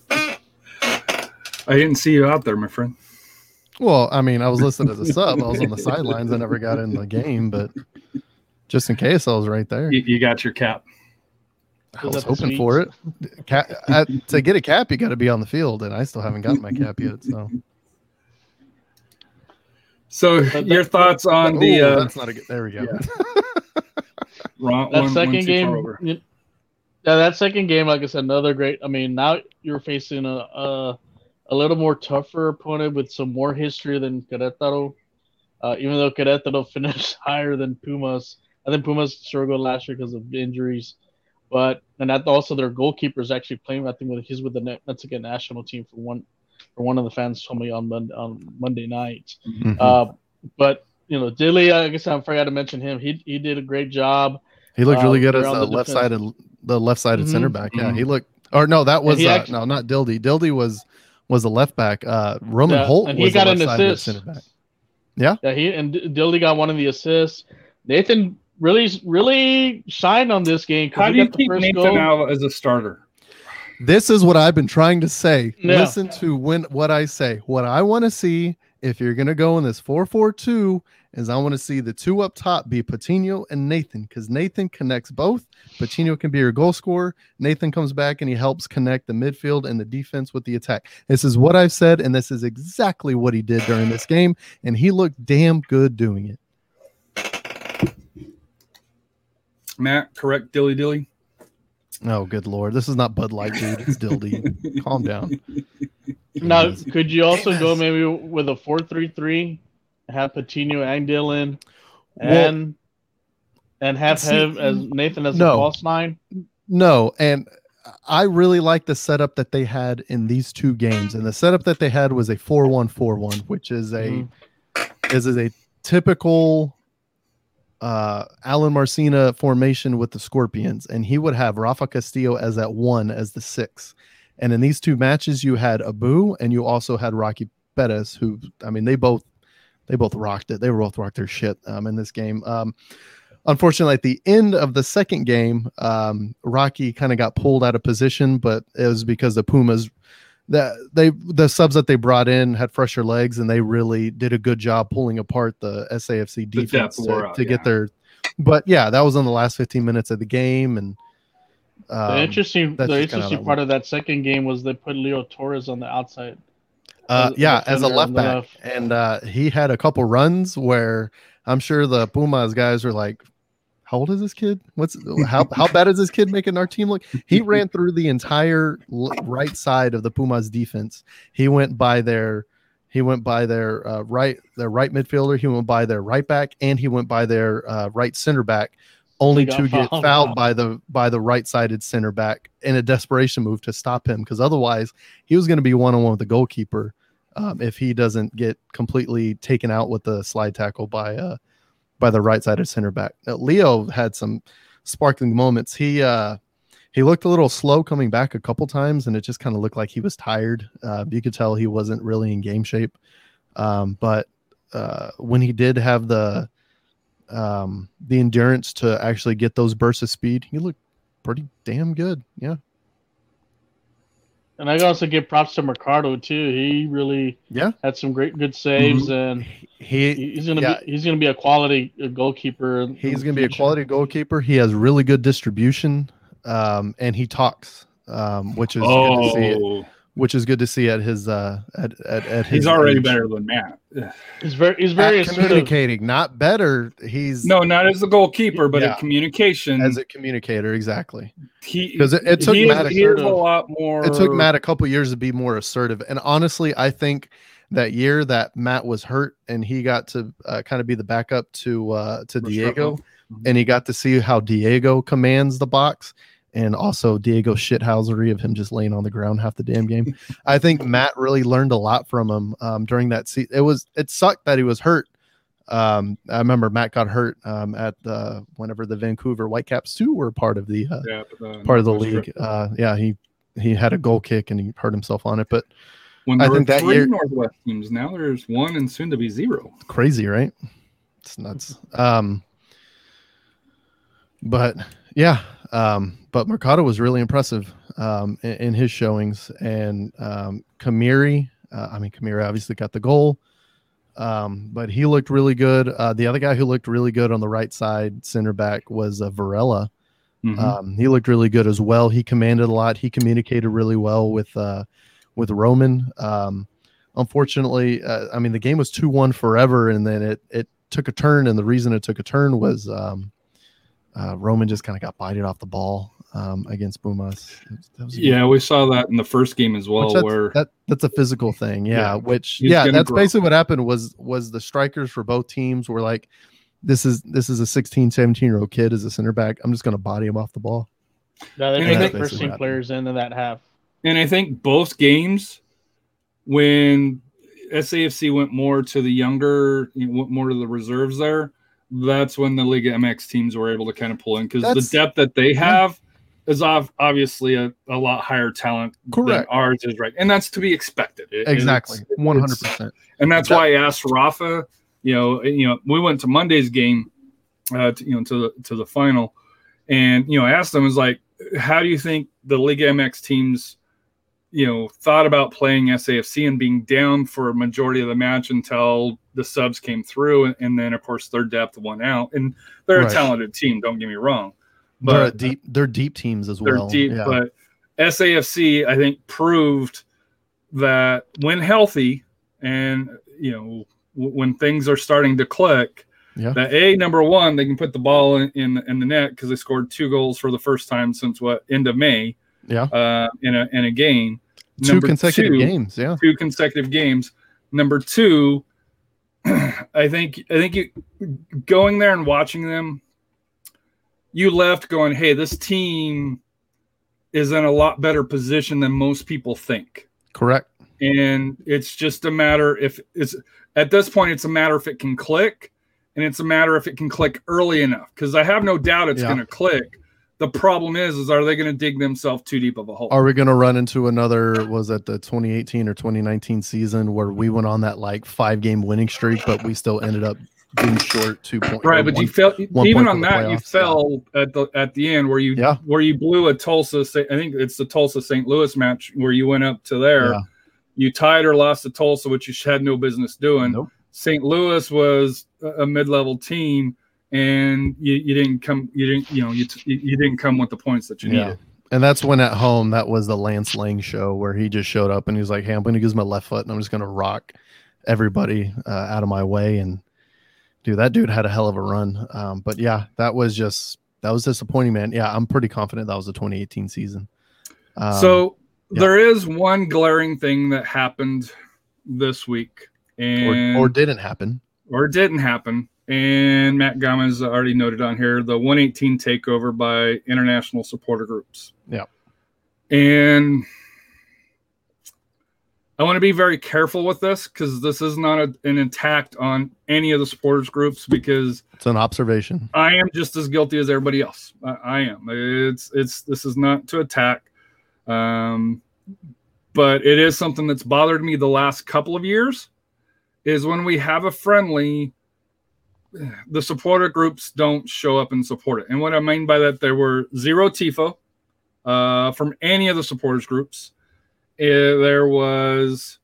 I didn't see you out there, my friend. well, I mean, I was listed as a sub. I was on the sidelines. I never got in the game, but just in case, I was right there. You, you got your cap. I Was was that the hoping for it. Cap, uh, to get a cap, you got to be on the field, and I still haven't gotten my cap yet. So So, But your that- thoughts on the Ooh, uh, that's not a good. There we go. yeah. wrong, that one- second one game, over. yeah, that second game, like I said, another great. I mean, now you're facing a a, a little more tougher opponent with some more history than Querétaro. Uh, even though Querétaro finished higher than Pumas, I think Pumas struggled last year because of injuries. But and that also their goalkeeper is actually playing. I think with he's with the net, Mexican national team for one for one of the fans told me on Monday, on Monday night. Mhm. Uh, but you know, Dilly, I guess I forgot to mention him. He he did a great job. he looked really uh, good as around the the left defense. sided, the left sided Mhm. center back. Yeah, Mhm. he looked. Or no, that was uh, act- no, not Dildy. Dildy was was a left back. Uh, Roman Yeah, Holt and he was got the an left-sided assist. center back. Yeah, he and D- Dildy got one of the assists. Nathan really really shined on this game. How do you keep Nathan goal. out as a starter? This is what I've been trying to say. Yeah. Listen to when what I say. What I want to see if you're gonna go in this 4-4-2, is I want to see the two up top be Patino and Nathan because Nathan connects both. Patino can be your goal scorer. Nathan comes back and he helps connect the midfield and the defense with the attack. This is what I've said, and this is exactly what he did during this game, and he looked damn good doing it. Matt, correct dilly dilly. Oh, good lord. This is not Bud Light, dude. It's Dildy. Calm down. Now, could you also go maybe with a four-three-three, have Patino and Dylan, Well, and and have him as Nathan as no. a false nine? No, and I really like the setup that they had in these two games. And the setup that they had was a 4-1-4-1, which is a mm-hmm. is is a typical uh Alen Marcina formation with the Scorpions, and he would have Rafa Castillo as that one as the six. And in these two matches, you had Abu and you also had Rocky Perez, who I mean, they both they both rocked it. They both rocked their shit um, in this game. Um, unfortunately, at the end of the second game, um, Rocky kind of got pulled out of position, but it was because the Pumas that they the subs that they brought in had fresher legs and they really did a good job pulling apart the SAFC defense depth to, wore out, to get yeah. their. But yeah, that was in the last 15 minutes of the game, and The um, interesting, the just kinda how interesting part of that second game was they put Leo Torres on the outside. Uh, as- yeah, as as a left back, left. and uh, he had a couple runs where I'm sure the Pumas guys were like, "How old is this kid? What's how how bad is this kid making our team look?" He ran through the entire right side of the Pumas defense. He went by their he went by their uh, right their right midfielder. He went by their right back, and he went by their uh, right center back. Only to get fouled. fouled by the by the right sided center back in a desperation move to stop him because otherwise he was going to be one on one with the goalkeeper um, if he doesn't get completely taken out with the slide tackle by uh, by the right sided center back. Uh, Leo had some sparkling moments. He uh, he looked a little slow coming back a couple times, and it just kind of looked like he was tired. Uh, you could tell he wasn't really in game shape. Um, but uh, when he did have the um, the endurance to actually get those bursts of speed, he looked pretty damn good. Yeah, And I can also give props to Mercado too. He really yeah. had some great good saves, and He he's gonna yeah. be he's gonna be a quality uh, goalkeeper. in- in He's going to be a quality goalkeeper. He has really good distribution, um, and he talks, um, which is good to see. Oh, Which is good to see at his uh, at, at, at his. he's already age. better than Matt. He's very he's very assertive. communicating, not better. He's No, not as a goalkeeper, but Yeah. at communication. as a communicator exactly. he 'Cause it- it took he is- Matt a he a lot more. It took Matt a couple years to be more assertive, and honestly, I think that year that Matt was hurt and he got to uh, kind of be the backup to uh, to Restrepo. Diego, Mhm. and he got to see how Diego commands the box, and also Diego shithousery of him just laying on the ground half the damn game. I think Matt really learned a lot from him um, during that season. It was it sucked that he was hurt. Um, I remember Matt got hurt um, at the whenever the Vancouver Whitecaps too were part of the uh, Yeah, uh, part of the league. Uh, yeah, he he had a goal kick and he hurt himself on it, but When I think that year- Northwest teams, now there's one and soon to be zero. crazy, right? It's nuts. Um, but yeah, um, but Mercado was really impressive um, in, in his showings, and um, Kamiri. Uh, I mean, Kamiri obviously got the goal, um, but he looked really good. Uh, the other guy who looked really good on the right side, center back, was uh, Varela. Mhm. Um, he looked really good as well. He commanded a lot. He communicated really well with uh, with Roman. Um, unfortunately, uh, I mean the game was two one forever, and then it it took a turn. And the reason it took a turn was um, uh, Roman just kind of got bited off the ball um, against Pumas. That was- yeah, we saw that in the first game as well, that's, where that that's a physical thing, yeah. Yeah. which He's yeah, that's grow. basically what happened. Was was the strikers for both teams were like, this is this is a 16, 17 year old kid as a center back. I'm just going to body him off the ball. Yeah, they And put the first team players into that half. and I think both games when SAFC went more to the younger, went more to the reserves there. That's when the Liga MX teams were able to kind of pull in because the depth that they have is ov- obviously a, a lot higher talent Correct. than ours is, right? And that's to be expected. It- Exactly, one hundred percent. and that's That- why I asked Rafa. You know, you know, we went to Monday's game, uh, to, you know, to the to the final, and you know, I asked him, "Is like, how do you think the Liga MX teams you know, thought about playing SAFC and being down for a majority of the match until the subs came through, and then of course their depth won out. And they're Right. a talented team. Don't get me wrong, they're a but deep. They're deep teams as they're well. deep. yeah. But SAFC, I think, proved that when healthy, and you know, w- when things are starting to click, Yeah. that a number one, they can put the ball in in, in the net because they scored two goals for the first time since what end of May yeah. uh, in a in a game. Two Number consecutive two- games. Yeah. two consecutive games. Number two, I think I think you going there and watching them, you left going, "Hey, this team is in a lot better position than most people think." Correct. And it's just a matter if it's at this point, it's a matter if it can click, and it's a matter if it can click early enough. Because I have no doubt it's Yeah. going to click. The problem is, is are they going to dig themselves too deep of a hole? Are we going to run into another? Was it the 2018 or 2019 season where we went on that like five game winning streak, but we still ended up being short two points? right but you felt one even on that you playoffs, fell at the at the end where you Yeah. where you blew a tulsa i think it's the tulsa st louis match where you went up to there Yeah. you tied or lost to tulsa which you had no business doing Nope. st louis was a a mid-level team and you, you didn't come you didn't you know you, t- you didn't come with the points that you Yeah. needed And that's when at home that was the Lance Laing show where he just showed up and he was like, "Hey, I'm going to use my left foot and I'm just going to rock everybody uh, out of my way." And dude, that dude had a hell of a run. Um, but yeah, that was just that was disappointing, man. Yeah, I'm pretty confident that was the 2018 season. Um, so yeah. there is one glaring thing that happened this week and or, or didn't happen. or didn't happen. And Matt Gomez already noted on here the 118 takeover by international supporter groups. Yeah. And I want to be very careful with this because this is not a, an attack on any of the supporters groups because It's an observation. I am just as guilty as everybody else. I, I am. It's it's this is not to attack, um, but it is something that's bothered me the last couple of years. Is when we have a friendly, the supporter groups don't show up and support it. And what I mean by that, there were zero tifo uh, from any of the supporters groups. Eh, there was,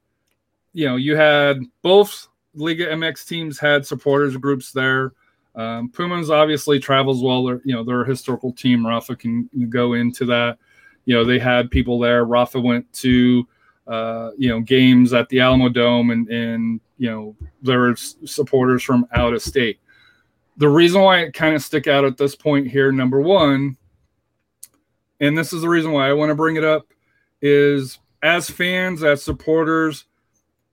you know, you had both Liga MX teams had supporters groups there. Um, Pumas obviously travels well. They're you know they're a historical team. Rafa can go into that. You know they had people there. Rafa went to uh, you know games at the Alamo Dome, and and you know there are supporters from out of state. The reason why it kind of stick out at this point here, number one, and this is the reason why I want to bring it up, is as fans, as supporters,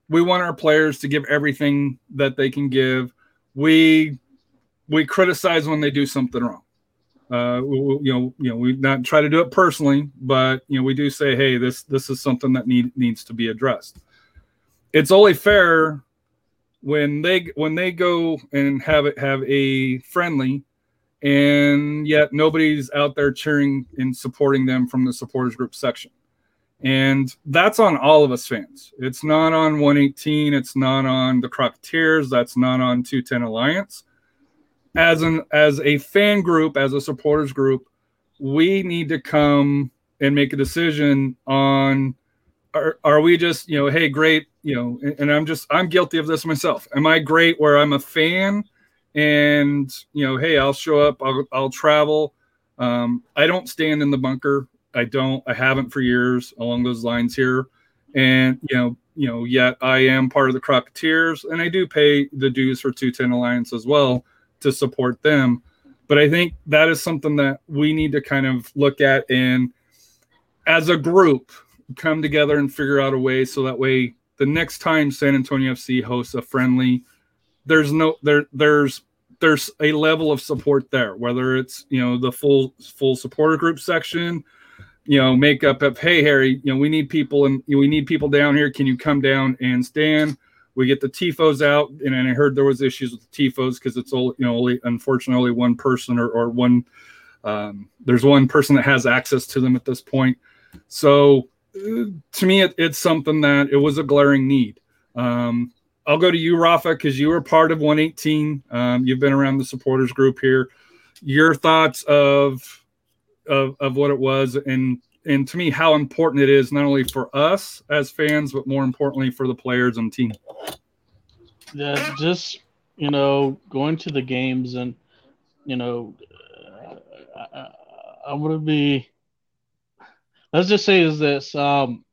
we want our players to give everything that they can give. We we criticize when they do something wrong. Uh, we, you know, you know, we not try to do it personally, but you know, we do say, hey, this this is something that need needs to be addressed. It's only fair when they when they go and have it have a friendly, and yet nobody's out there cheering and supporting them from the supporters group section. And that's on all of us fans. It's not on 118. It's not on the Crocketeers. That's not on 210 Alliance. As an as a fan group, as a supporters group, we need to come and make a decision on are, are we just you know hey great you know and, and i'm just i'm guilty of this myself. Am i great where i'm a fan? And you know hey i'll show up i'll, I'll travel. Um, i don't stand in the bunker. I don't i haven't for years along those lines here. And you know you know yet i am part of the crocketeers and i do pay the dues for 210 alliance as well to support them. But i think that is something that we need to kind of look at and as a group come together and figure out a way so that way the next time san antonio fc hosts a friendly there's no there there's there's a level of support there whether it's you know the full full supporter group section you know make up of hey harry you know we need people and we need people down here. Can you come down and stand we get the tifos out and i heard there was issues with the tifos because it's all you know only unfortunately only one person or, or one um, there's one person that has access to them at this point so uh, to me it, it's something that it was a glaring need um, I'll go to you, Rafa, because you were part of 118. Um, you've been around the supporters group here. Your thoughts of, of of what it was, and and to me how important it is not only for us as fans, but more importantly for the players and team. Yeah, just you know, going to the games and you know, uh, I, I'm gonna be. Let's just say is this: um,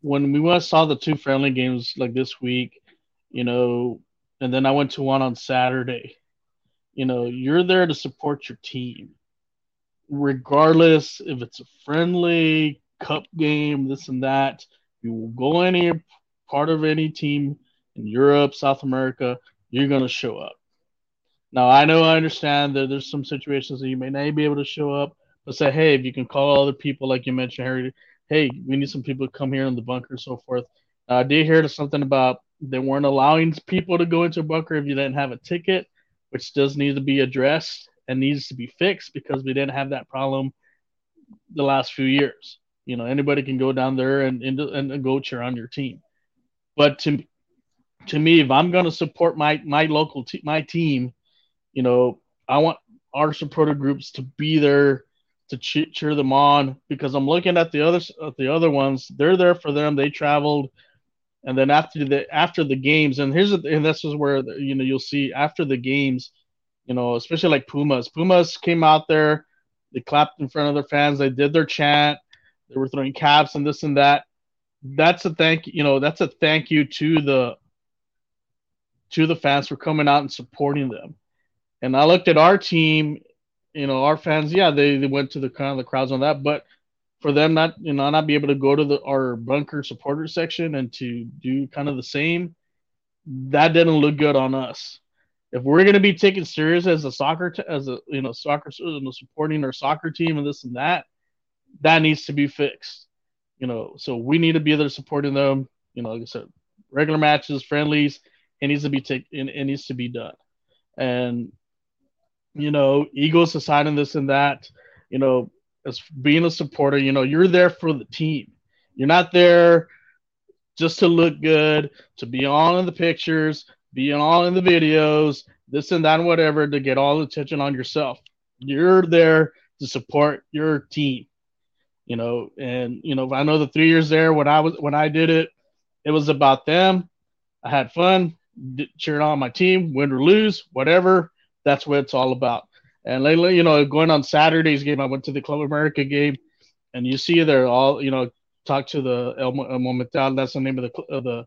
when we went saw the two friendly games like this week, you know, and then I went to one on Saturday. You know, you're there to support your team, regardless if it's a friendly cup game, this and that. You will go any part of any team in Europe, South America, you're going to show up. Now, I know I understand that there's some situations that you may not be able to show up, but say, hey, if you can call other people, like you mentioned, Harry, hey, we need some people to come here in the bunker and so forth. Uh, I did hear something about they weren't allowing people to go into a bunker if you didn't have a ticket, which does need to be addressed and needs to be fixed because we didn't have that problem the last few years. You know, anybody can go down there and and, and go cheer on your team. But to to me, if I'm going to support my my local te- my team, you know, I want our supporter groups to be there to che- cheer them on because I'm looking at the other at the other ones. They're there for them. They traveled, and then after the after the games, and here's and this is where you know you'll see after the games, you know, especially like Pumas. Pumas came out there, they clapped in front of their fans, they did their chant, they were throwing caps and this and that. That's a thank you You know that's a thank you to the to the fans for coming out and supporting them. And I looked at our team, you know, our fans, yeah, they, they went to the kind of the crowds on that, but for them not, you know, not be able to go to the our bunker supporter section and to do kind of the same, that didn't look good on us. If we're going to be taken serious as a soccer, t- as a you know soccer, you know, supporting our soccer team and this and that, that needs to be fixed. You know, so we need to be there supporting them. You know, like I said, regular matches, friendlies, it needs to be taken. It needs to be done. And you know, egos aside and this and that, you know, as being a supporter, you know, you're there for the team. You're not there just to look good, to be on in the pictures, be on all in the videos, this and that, and whatever, to get all the attention on yourself. You're there to support your team, you know. And you know, I know the three years there when I was when I did it, it was about them. I had fun, cheering on my team, win or lose, whatever. That's what it's all about. And lately, you know, going on Saturday's game, I went to the Club America game, and you see they're all, you know, talk to the El Momental. That's the name of the of the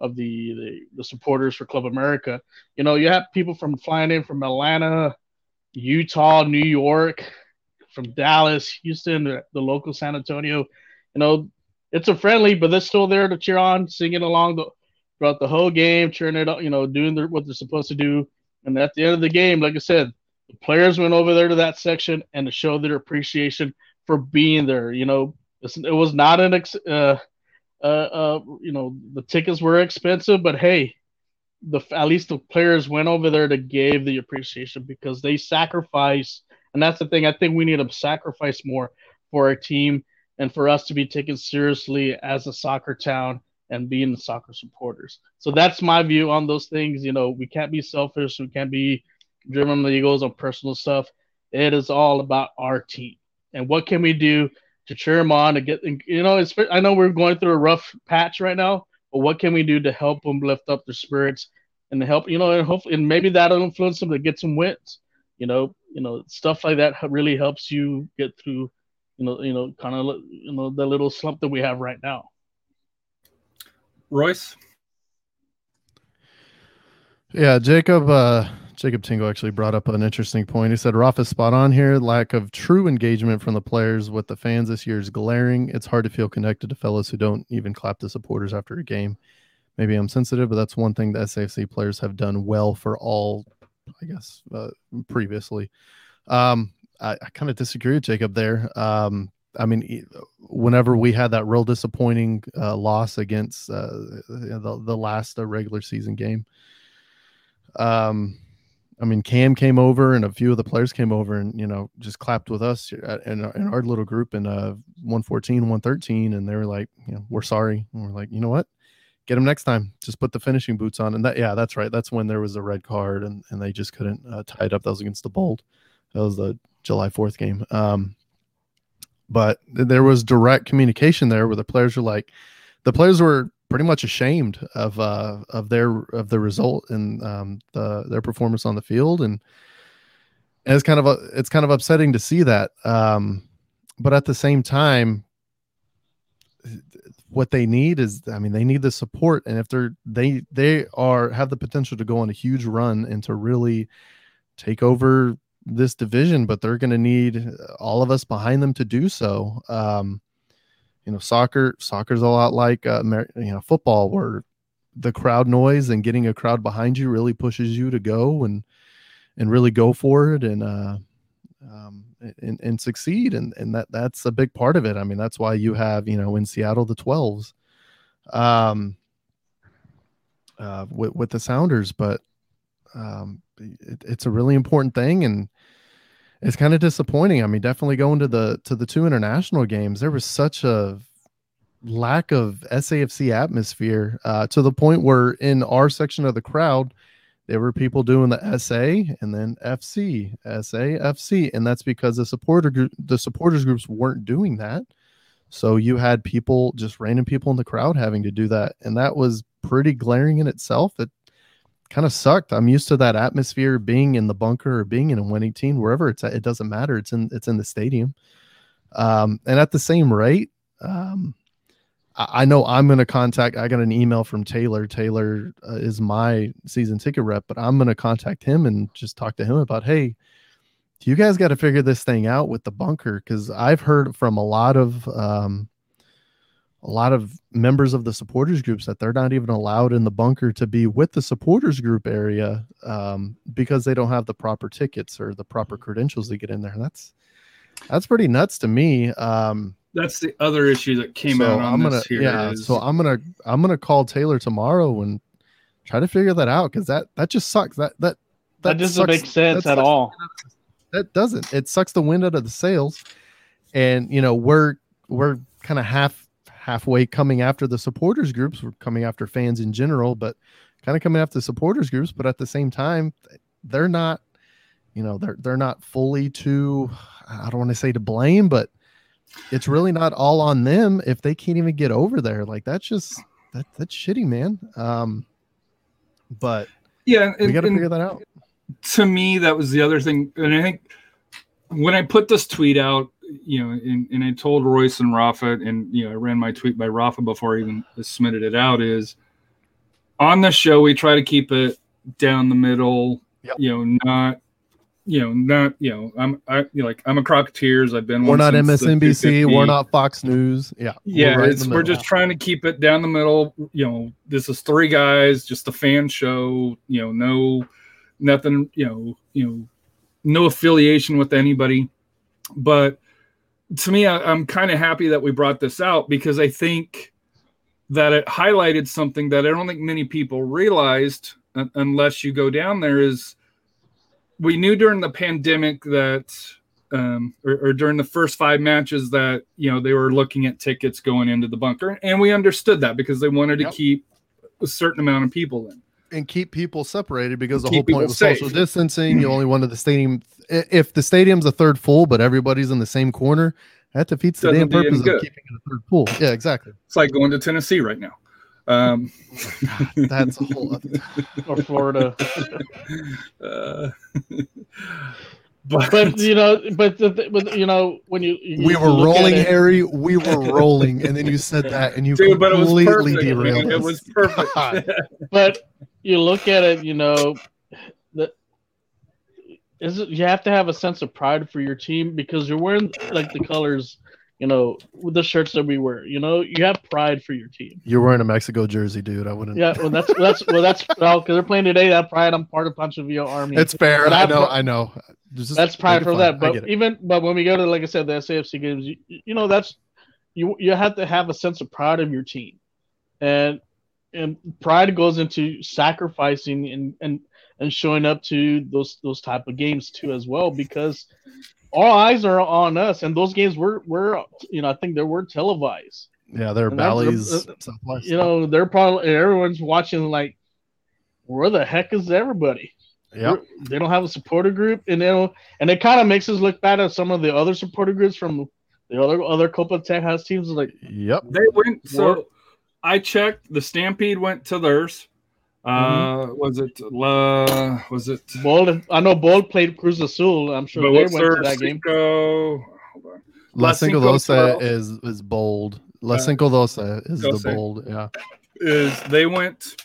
of the, the the supporters for Club America. You know, you have people from flying in from Atlanta, Utah, New York, from Dallas, Houston, the, the local San Antonio. You know, it's a friendly, but they're still there to cheer on, singing along the throughout the whole game, cheering it up, you know, doing what they're supposed to do. And at the end of the game, like I said, the players went over there to that section and to show their appreciation for being there. You know, it was not an, ex- uh, uh, uh, you know, the tickets were expensive, but hey, the at least the players went over there to give the appreciation because they sacrifice, and that's the thing. I think we need to sacrifice more for our team and for us to be taken seriously as a soccer town and being soccer supporters. So that's my view on those things. You know, we can't be selfish. We can't be driven by egos on personal stuff. It is all about our team and what can we do to cheer them on to get. You know, it's, I know we're going through a rough patch right now, but what can we do to help them lift up their spirits and help? You know, and hopefully, and maybe that'll influence them to get some wins. You know, you know, stuff like that really helps you get through. You know, you know, kind of, you know, the little slump that we have right now. Royce. Yeah, Jacob. Uh, Jacob Tingle actually brought up an interesting point. He said Rafa's spot on here. Lack of true engagement from the players with the fans this year is glaring. It's hard to feel connected to fellows who don't even clap the supporters after a game. Maybe I'm sensitive, but that's one thing the SAFC players have done well for all, I guess, uh, previously. Um, I, I kind of disagree with Jacob there. Um, I mean, whenever we had that real disappointing uh, loss against uh, the the last regular season game, um, I mean, Cam came over and a few of the players came over and you know just clapped with us in our, in our little group in uh 114, 113, and they were like, you know, we're sorry. And we're like, you know what? Get them next time. Just put the finishing boots on. And that, yeah, that's right. That's when there was a red card and and they just couldn't uh, tie it up. That was against the Bold. That was the July 4th game. Um, but there was direct communication there where the players were like, the players were pretty much ashamed of uh of their of the result and um the their performance on the field. And, and it's kind of a it's kind of upsetting to see that um but at the same time what they need is i mean they need the support. And if they're they they are have the potential to go on a huge run and to really take over this division but they're going to need all of us behind them to do so. Um you know soccer soccer's a lot like uh, you know football where the crowd noise and getting a crowd behind you really pushes you to go and and really go for it and uh um and, and succeed. And and that that's a big part of it. I mean that's why you have you know in seattle the 12s um uh with, with the sounders. But um it, it's a really important thing. And it's kind of disappointing. I mean, definitely going to the to the two international games, there was such a lack of SAFC atmosphere uh, to the point where in our section of the crowd, there were people doing the SA and then FC, SA, FC, and that's because the supporter group, the supporters groups weren't doing that. So you had people, just random people in the crowd, having to do that, and that was pretty glaring in itself. It kind of sucked. I'm used to that atmosphere being in the bunker or being in a winning team, wherever it's at. It doesn't matter. It's in it's in the stadium. Um, and at the same rate, um, I, I know I'm going to contact. I got an email from Taylor. Taylor uh, is my season ticket rep, but I'm going to contact him and just talk to him about, hey, you guys got to figure this thing out with the bunker because I've heard from a lot of um, a lot of members of the supporters groups that they're not even allowed in the bunker to be with the supporters group area um, because they don't have the proper tickets or the proper credentials to get in there. That's that's pretty nuts to me. Um, That's the other issue that came so out on I'm this gonna here. yeah. is- So I'm gonna I'm gonna call Taylor tomorrow and try to figure that out because that that just sucks. That that That, doesn't sucks- make sense that at sucks- all. That doesn't. It sucks the wind out of the sails, and you know we're we're kind of half halfway coming after the supporters groups. We're coming after fans in general, but kind of coming after the supporters groups. But at the same time, they're not. You know, they're they're not fully to. I don't want to say to blame, but it's really not all on them if they can't even get over there. Like that's just that that's shitty, man. Um, but yeah, we got to figure that out. to me that was the other thing and i think when i put this tweet out you know and, and i told royce and rafa and you know i ran my tweet by rafa before i even submitted it out is on the show we try to keep it down the middle Yep. you know not you know not you know i'm i you know, like i'm a crocketeers i've been We're not MSNBC. We're not Fox News. Yeah. yeah right in it's, we're just trying to keep it down the middle you know this is three guys just a fan show you know no nothing you know you know no affiliation with anybody but to me I, i'm kind of happy that we brought this out because i think that it highlighted something that i don't think many people realized un- unless you go down there is we knew during the pandemic that um, or, or during the first five matches that you know they were looking at tickets going into the bunker, and we understood that because they wanted Yep. to keep a certain amount of people in. and keep people separated because the whole point was safe. social distancing. You only wanted the stadium. I- If the stadium's a third full, but everybody's in the same corner, that defeats the Doesn't damn purpose of keeping it a third full. Yeah, exactly. It's like going to Tennessee right now. Um, That's a whole. Other, Or Florida. uh, but, but you know, but, the, but you know, when you, you we were look rolling, it- Harry. We were rolling, and then you said that, and you dude, but it was completely perfect. derailed. man. It was perfect. But you look at it, you know, that is it, you have to have a sense of pride for your team because you're wearing like the colors, you know, with the shirts that we wear. You know, you have pride for your team. You're wearing a Mexico jersey, dude. I wouldn't. Yeah, well, that's that's well, that's well, because they're playing today. That pride, I'm part of Pancho Villa Army. it's fair. I I've know. I know. Just that's pride for that. But even but when we go to like I said, the SAFC games, you, you know that's you you have to have a sense of pride of your team, and and pride goes into sacrificing and and and showing up to those those type of games too as well because all eyes are on us and those games were were you know I think they were televised. yeah, they're and Bally's uh, You know they're probably everyone's watching like where the heck is everybody? yeah. They don't have a supporter group, and they don't, and it kind of makes us look bad at some of the other supporter groups from The other other Copa Tejas has teams like Yep. They went so I checked the Stampede went to theirs. Uh was it La was it Bold. I know Bold played Cruz Azul. I'm sure but they what's went their to that game. Cinco? Hold on. La La Cinco Cinco is is bold. La Uh, Cinco Doce is Doce. the bold. Yeah. Is they went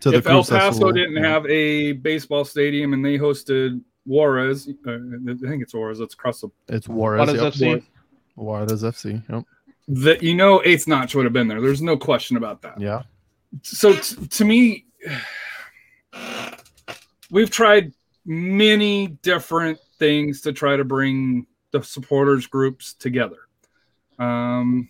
To the if El Cruz Paso Azul, didn't yeah. have a baseball stadium and they hosted Juarez, uh, I think it's Juarez. It's across the it's Juarez. What is Yep. FC? Juarez FC. Yep. that you know eighth notch would have been there. There's no question about that. Yeah. So t- to me, we've tried many different things to try to bring the supporters groups together. Um,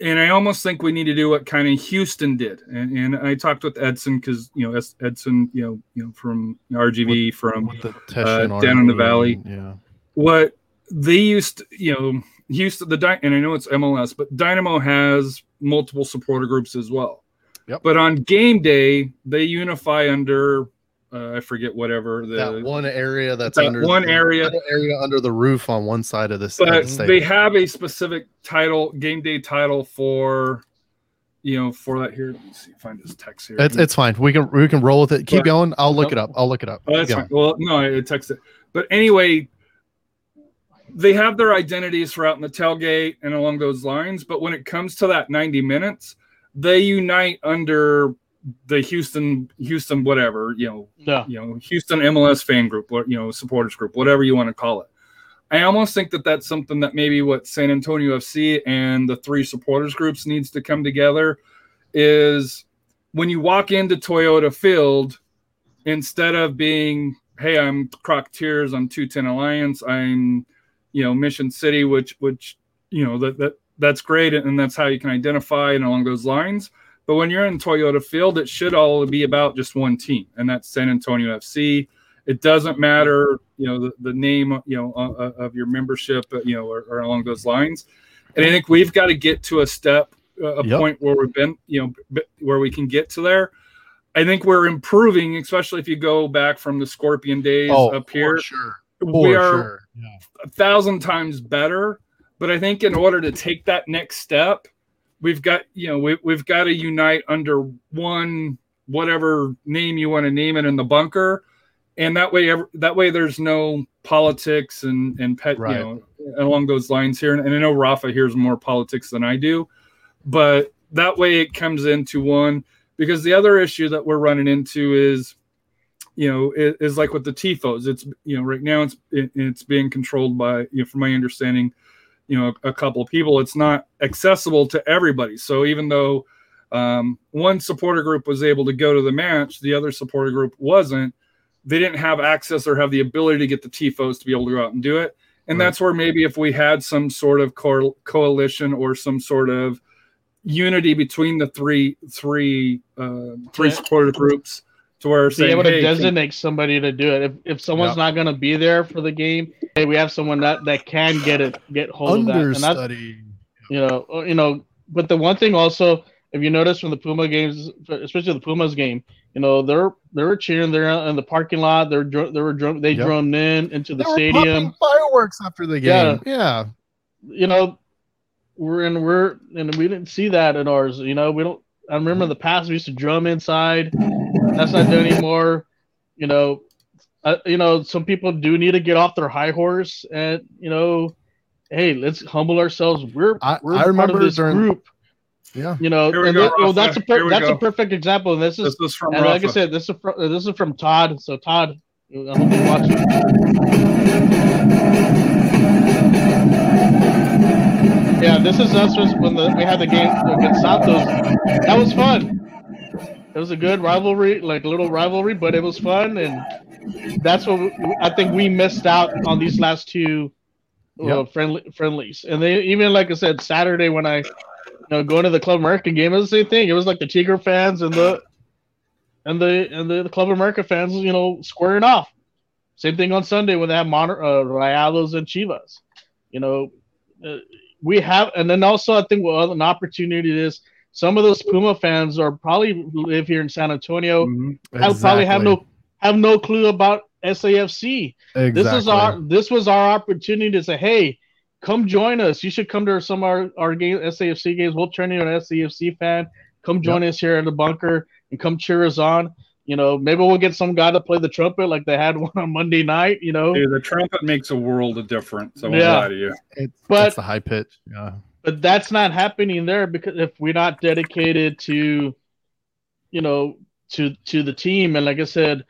and I almost think we need to do what kind of Houston did. And, and I talked with Edson because you know Edson, you know, you know from RGV from With uh, down in the valley. and- Yeah. what they used to, you know Houston the and I know it's MLS but Dynamo has multiple supporter groups as well. Yep. But on game day they unify under uh, I forget whatever the that one area that's that under one the- area. area under the roof on one side of this. but they have a specific title game day title for you know for that here let me see find his text here. It's it's fine. We can we can roll with it. Keep But- going. I'll look it up. I'll look it up. Oh, that's fine. Well, no, I texted. But anyway, they have their identities throughout in the tailgate and along those lines. But when it comes to that 90 minutes, they unite under the Houston, Houston, whatever, you know, Yeah. you know, Houston MLS fan group, or, you know, supporters group, whatever you want to call it. I almost think that that's something that maybe what San Antonio FC and the three supporters groups needs to come together is when you walk into Toyota Field, instead of being, hey, I'm Crocketeers I'm 210 Alliance, I'm, you know, Mission City, which, which, you know, that, that, that's great. And that's how you can identify and along those lines. But when you're in Toyota Field, it should all be about just one team, and that's San Antonio FC. It doesn't matter, you know, the, the name, you know, uh, of your membership, uh, you know, or, or along those lines. And I think we've got to get to a step, uh, a Yep. point where we've been, you know, where we can get to there. I think we're improving, especially if you go back from the Scorpion days Oh, up here. for sure. we are sure. Yeah. a thousand times better. But I think in order to take that next step, we've got you know we, we've got to unite under one whatever name you want to name it in the bunker, and that way that way there's no politics and and pet Right. you know along those lines here. And I know Rafa hears more politics than I do, but that way it comes into one because the other issue that we're running into is you know is, is like with the tifos it's you know right now it's it, it's being controlled by you know from my understanding you know a, a couple of people it's not accessible to everybody. So even though um, one supporter group was able to go to the match the other supporter group wasn't they didn't have access or have the ability to get the tifos to be able to go out and do it. And Right. that's where maybe if we had some sort of co- coalition or some sort of unity between the three three uh, three supporter groups to where Be saying, able to hey, can- designate somebody to do it. If if someone's not going to be there for the game, hey, we have someone that that can get it get hold of that. And Understudy. you know uh, you know. But the one thing also, if you notice from the Puma games, especially the Pumas game, you know they're they were cheering there in the parking lot. They're dr- they were drum they Yep. drummed in into the They were stadium. popping fireworks after the Yeah. game. Yeah. you know, we're and we're and we didn't see that in ours. You know, we don't. I remember in the past we used to drum inside. That's not done anymore. You know, uh, you know, some people do need to get off their high horse and you know, hey, let's humble ourselves. We're I- we're I part remember of this during- group. Yeah. You know, and go, thi- well, that's a per- that's go. a perfect example. And this is this is from and like I said, this is fr- this is from Todd. So Todd, I hope you're watching. Yeah, this is us when the, we had the game against Santos. That was fun. It was a good rivalry, like a little rivalry, but it was fun, and that's what we, I think we missed out on these last two uh, Yep. friendly friendlies. And they even like I said, Saturday when I you know going to the Club America game, it was the same thing. It was like the Tigre fans and the and the and the, the Club America fans, you know, squaring off. Same thing on Sunday when they have Mon- uh, Rayados and Chivas. You know, uh, we have, and then also I think what an opportunity is. Some of those Puma fans are probably live here in San Antonio. Mhm. I probably have no have no clue about SAFC. Exactly. This is our this was our opportunity to say, hey, come join us. You should come to some of our, our game, SAFC games. We'll turn you an SAFC fan. Come join us here at the bunker and come cheer us on. You know, maybe we'll get some guy to play the trumpet like they had one on Monday night. You know, Dude, the trumpet makes a world of difference. I won't Yeah. you. It's, But- that's the high pitch. Yeah. but that's not happening there because if we're not dedicated to you know to to the team and like i said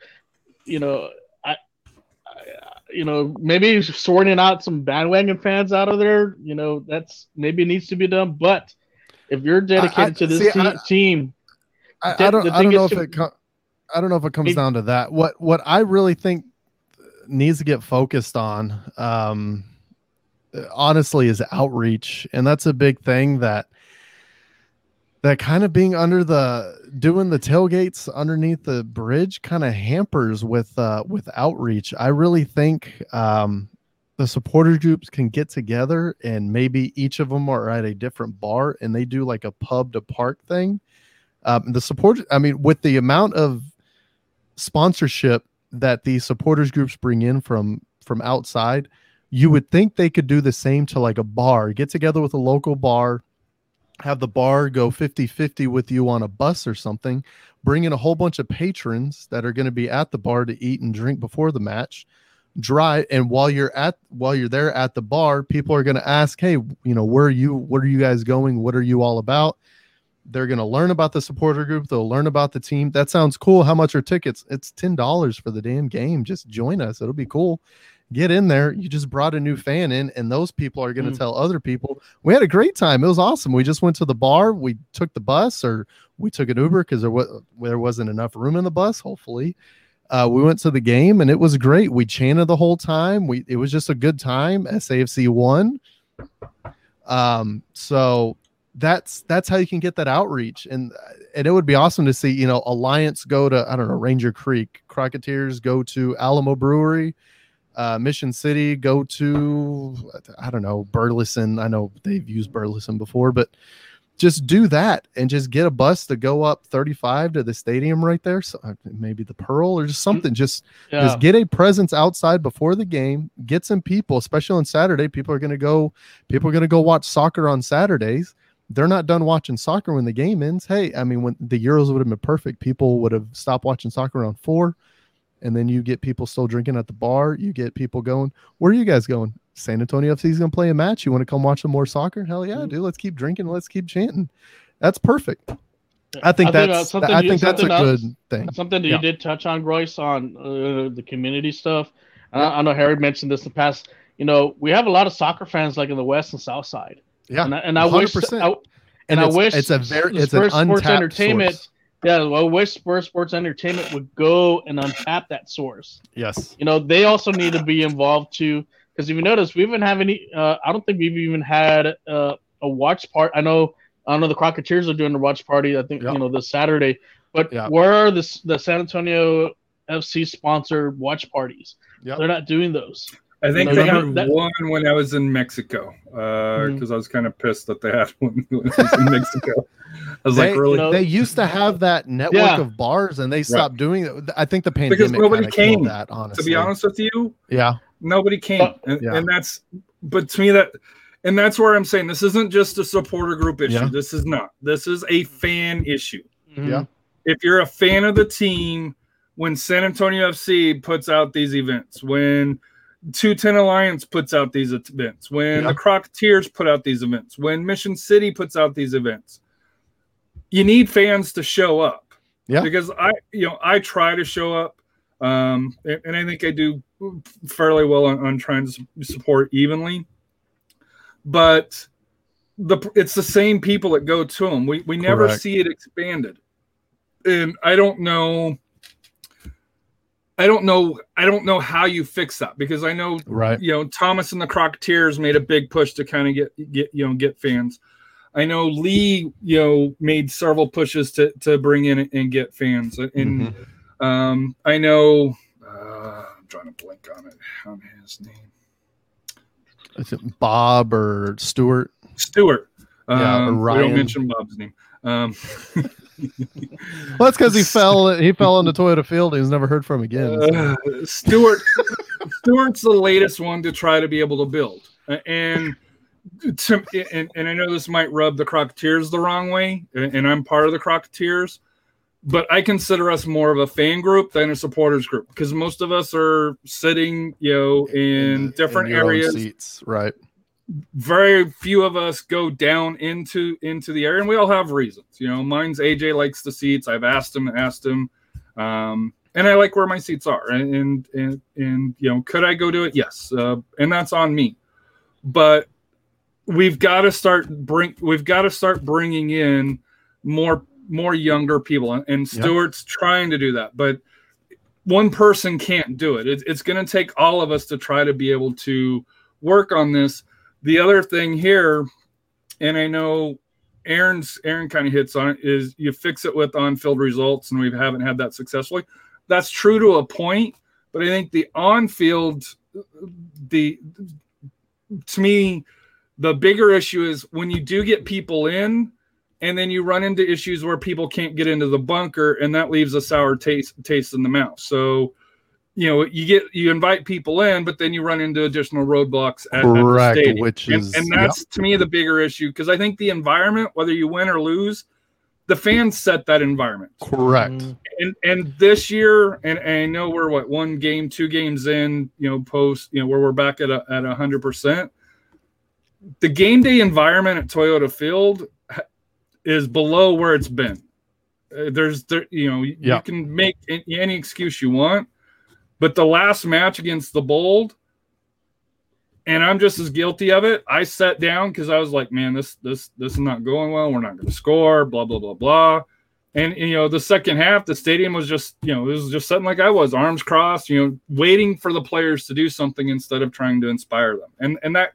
you know i, I you know maybe sorting out some bandwagon fans out of there you know that's maybe needs to be done but if you're dedicated to this see, te- I- team I, I don't. I don't know if to- it. Co- I don't know if it comes down to that. What What I really think needs to get focused on, um, honestly, is outreach, and that's a big thing that that kind of being under the doing the tailgates underneath the bridge kind of hampers with uh, with outreach. I really think um, the supporter groups can get together and maybe each of them are at a different bar and they do like a pub to park thing um, the support i mean with the amount of sponsorship that the supporters groups bring in from from outside you would think they could do the same to like a bar. Get together with a local bar have the bar go 50-50 with you on a bus or something bring in a whole bunch of patrons that are going to be at the bar to eat and drink before the match drive and while you're at while you're there at the bar people are going to ask hey you know where are you what are you guys going? What are you all about they're going to learn about the supporter group they'll learn about the team. That sounds cool. How much are tickets? It's $10 for the damn game. Just join us. It'll be cool. Get in there. You just brought a new fan in and those people are going to Mm. tell other people. We had a great time. It was awesome. We just went to the bar. We took the bus or we took an uber because there, was, there wasn't enough room in the bus hopefully. Uh, we went to the game and it was great. We chanted the whole time. We it was just a good time. SAFC won. Um, so that's that's how you can get that outreach, and and it would be awesome to see you know Alliance go to I don't know Ranger Creek, Crocketeers go to Alamo Brewery, uh, Mission City go to I don't know Burleson. I know they've used Burleson before, but just do that and just get a bus to go up 35 to the stadium right there. So uh, maybe the Pearl or just something. Just yeah just get a presence outside before the game. Get some people, especially on Saturday. People are going to go. People are going to go watch soccer on Saturdays. They're not done watching soccer when the game ends. Hey, I mean, when the Euros would have been perfect, people would have stopped watching soccer around four, and then you get people still drinking at the bar. You get people going. Where are you guys going? San Antonio FC is going to play a match. You want to come watch some more soccer? Hell yeah, Mhm. dude. Let's keep drinking. Let's keep chanting. That's perfect. I think I think, uh, that's something I you- think that's a else- good thing. Something that Yeah. you did touch on, Royce, on uh, the community stuff. And I, I know Harry mentioned this in the past. You know, we have a lot of soccer fans like in the West and South Side. Yeah, and I, and I wish, 100%. I, and I it's, wish it's a very it's Spurs an Sports Entertainment. source. Yeah, well, I wish Spurs Sports Entertainment would go and untap that source. Yes. You know, they also need to be involved too. Because if you notice, we haven't have any. Uh, I don't think we've even had uh, a watch part. I know. I know the Crocketeers are doing a watch party. I think Yeah. you know this Saturday. But Yeah. where are the the San Antonio FC sponsored watch parties? Yep. They're not doing those. I think No, they no, had that- one when I was in Mexico because Mhm. I was kind of pissed that they had one when I was in Mexico. I was they, like, really? know- they used to have that network Yeah. of bars and they stopped doing it. I think the pandemic Because nobody came, that, honestly. to be honest with you, Yeah. nobody came, But- and, Yeah. and that's. But to me, that and that's where I'm saying this isn't just a supporter group issue. Yeah. This is not. This is a fan issue. Mhm. Yeah. if you're a fan of the team, when San Antonio FC puts out these events, when 210 Alliance puts out these events, when Yeah. the Crocketeers put out these events, when Mission City puts out these events, you need fans to show up. Yeah. Because I, you know, I try to show up, um, and, and I think I do fairly well on, on trying to support evenly. But the it's the same people that go to them. We we never Correct. see it expanded and I don't know. I don't know. I don't know how you fix that because I know Right. you know Thomas and the Crocketeers made a big push to kind of get get you know get fans. I know Lee you know made several pushes to to bring in and get fans, and Mhm. um, I know uh, I'm trying to blink on it on his name Is it Bob or Stewart? Stewart. Yeah, Um, we Ryan. don't mention Bob's name. Um, Well, that's because he fell. He fell the Toyota field. He was never heard from again. Uh, Stewart Stewart's the latest one to try to be able to build. And to, and, and I know this might rub the Crocketeers the wrong way, and, and I'm part of the Crocketeers, but I consider us more of a fan group than a supporters group because most of us are sitting, you know, in, the- different own areas. seats, right? Very few of us go down into into the area, and we all have reasons. You know, mine's AJ likes the seats. I've asked him, asked him, um, and I like where my seats are. And and and, and you know, could I go do it? Yes, uh, and that's on me. But we've got to start bring we've got to start bringing in more more younger people and. Stewart's trying to do that but one person can't do it, it it's going to take all of us to try to be able to work on this the other thing here and I know Aaron's Aaron kind of hits on it is you fix it with on-field results and we haven't had that successfully. That's true to a point but I think the on-field the to me the bigger issue is when you do get people in and then you run into issues where people can't get into the bunker and that leaves a sour taste taste in the mouth. So you know you get you invite people in but then you run into additional roadblocks at, at the Correct, stadium. which and, is- and that's to me the bigger issue because i think the environment whether you win or lose the fans set that environment Correct. Mhm. and and this year, and, and I know we're what one game, two games in, you know, post, you know, where we're back at a, at a hundred percent. The game day environment at Toyota Field is below where it's been. Uh, there's there, you know, you can make any excuse you want, but the last match against the Bold, and I'm just as guilty of it. I sat down because I was like, man, this this this is not going well. We're not going to score. Blah blah blah blah. And you know, the second half, the stadium was just, you know, it was just something like I was, arms crossed, you know, waiting for the players to do something instead of trying to inspire them. And and that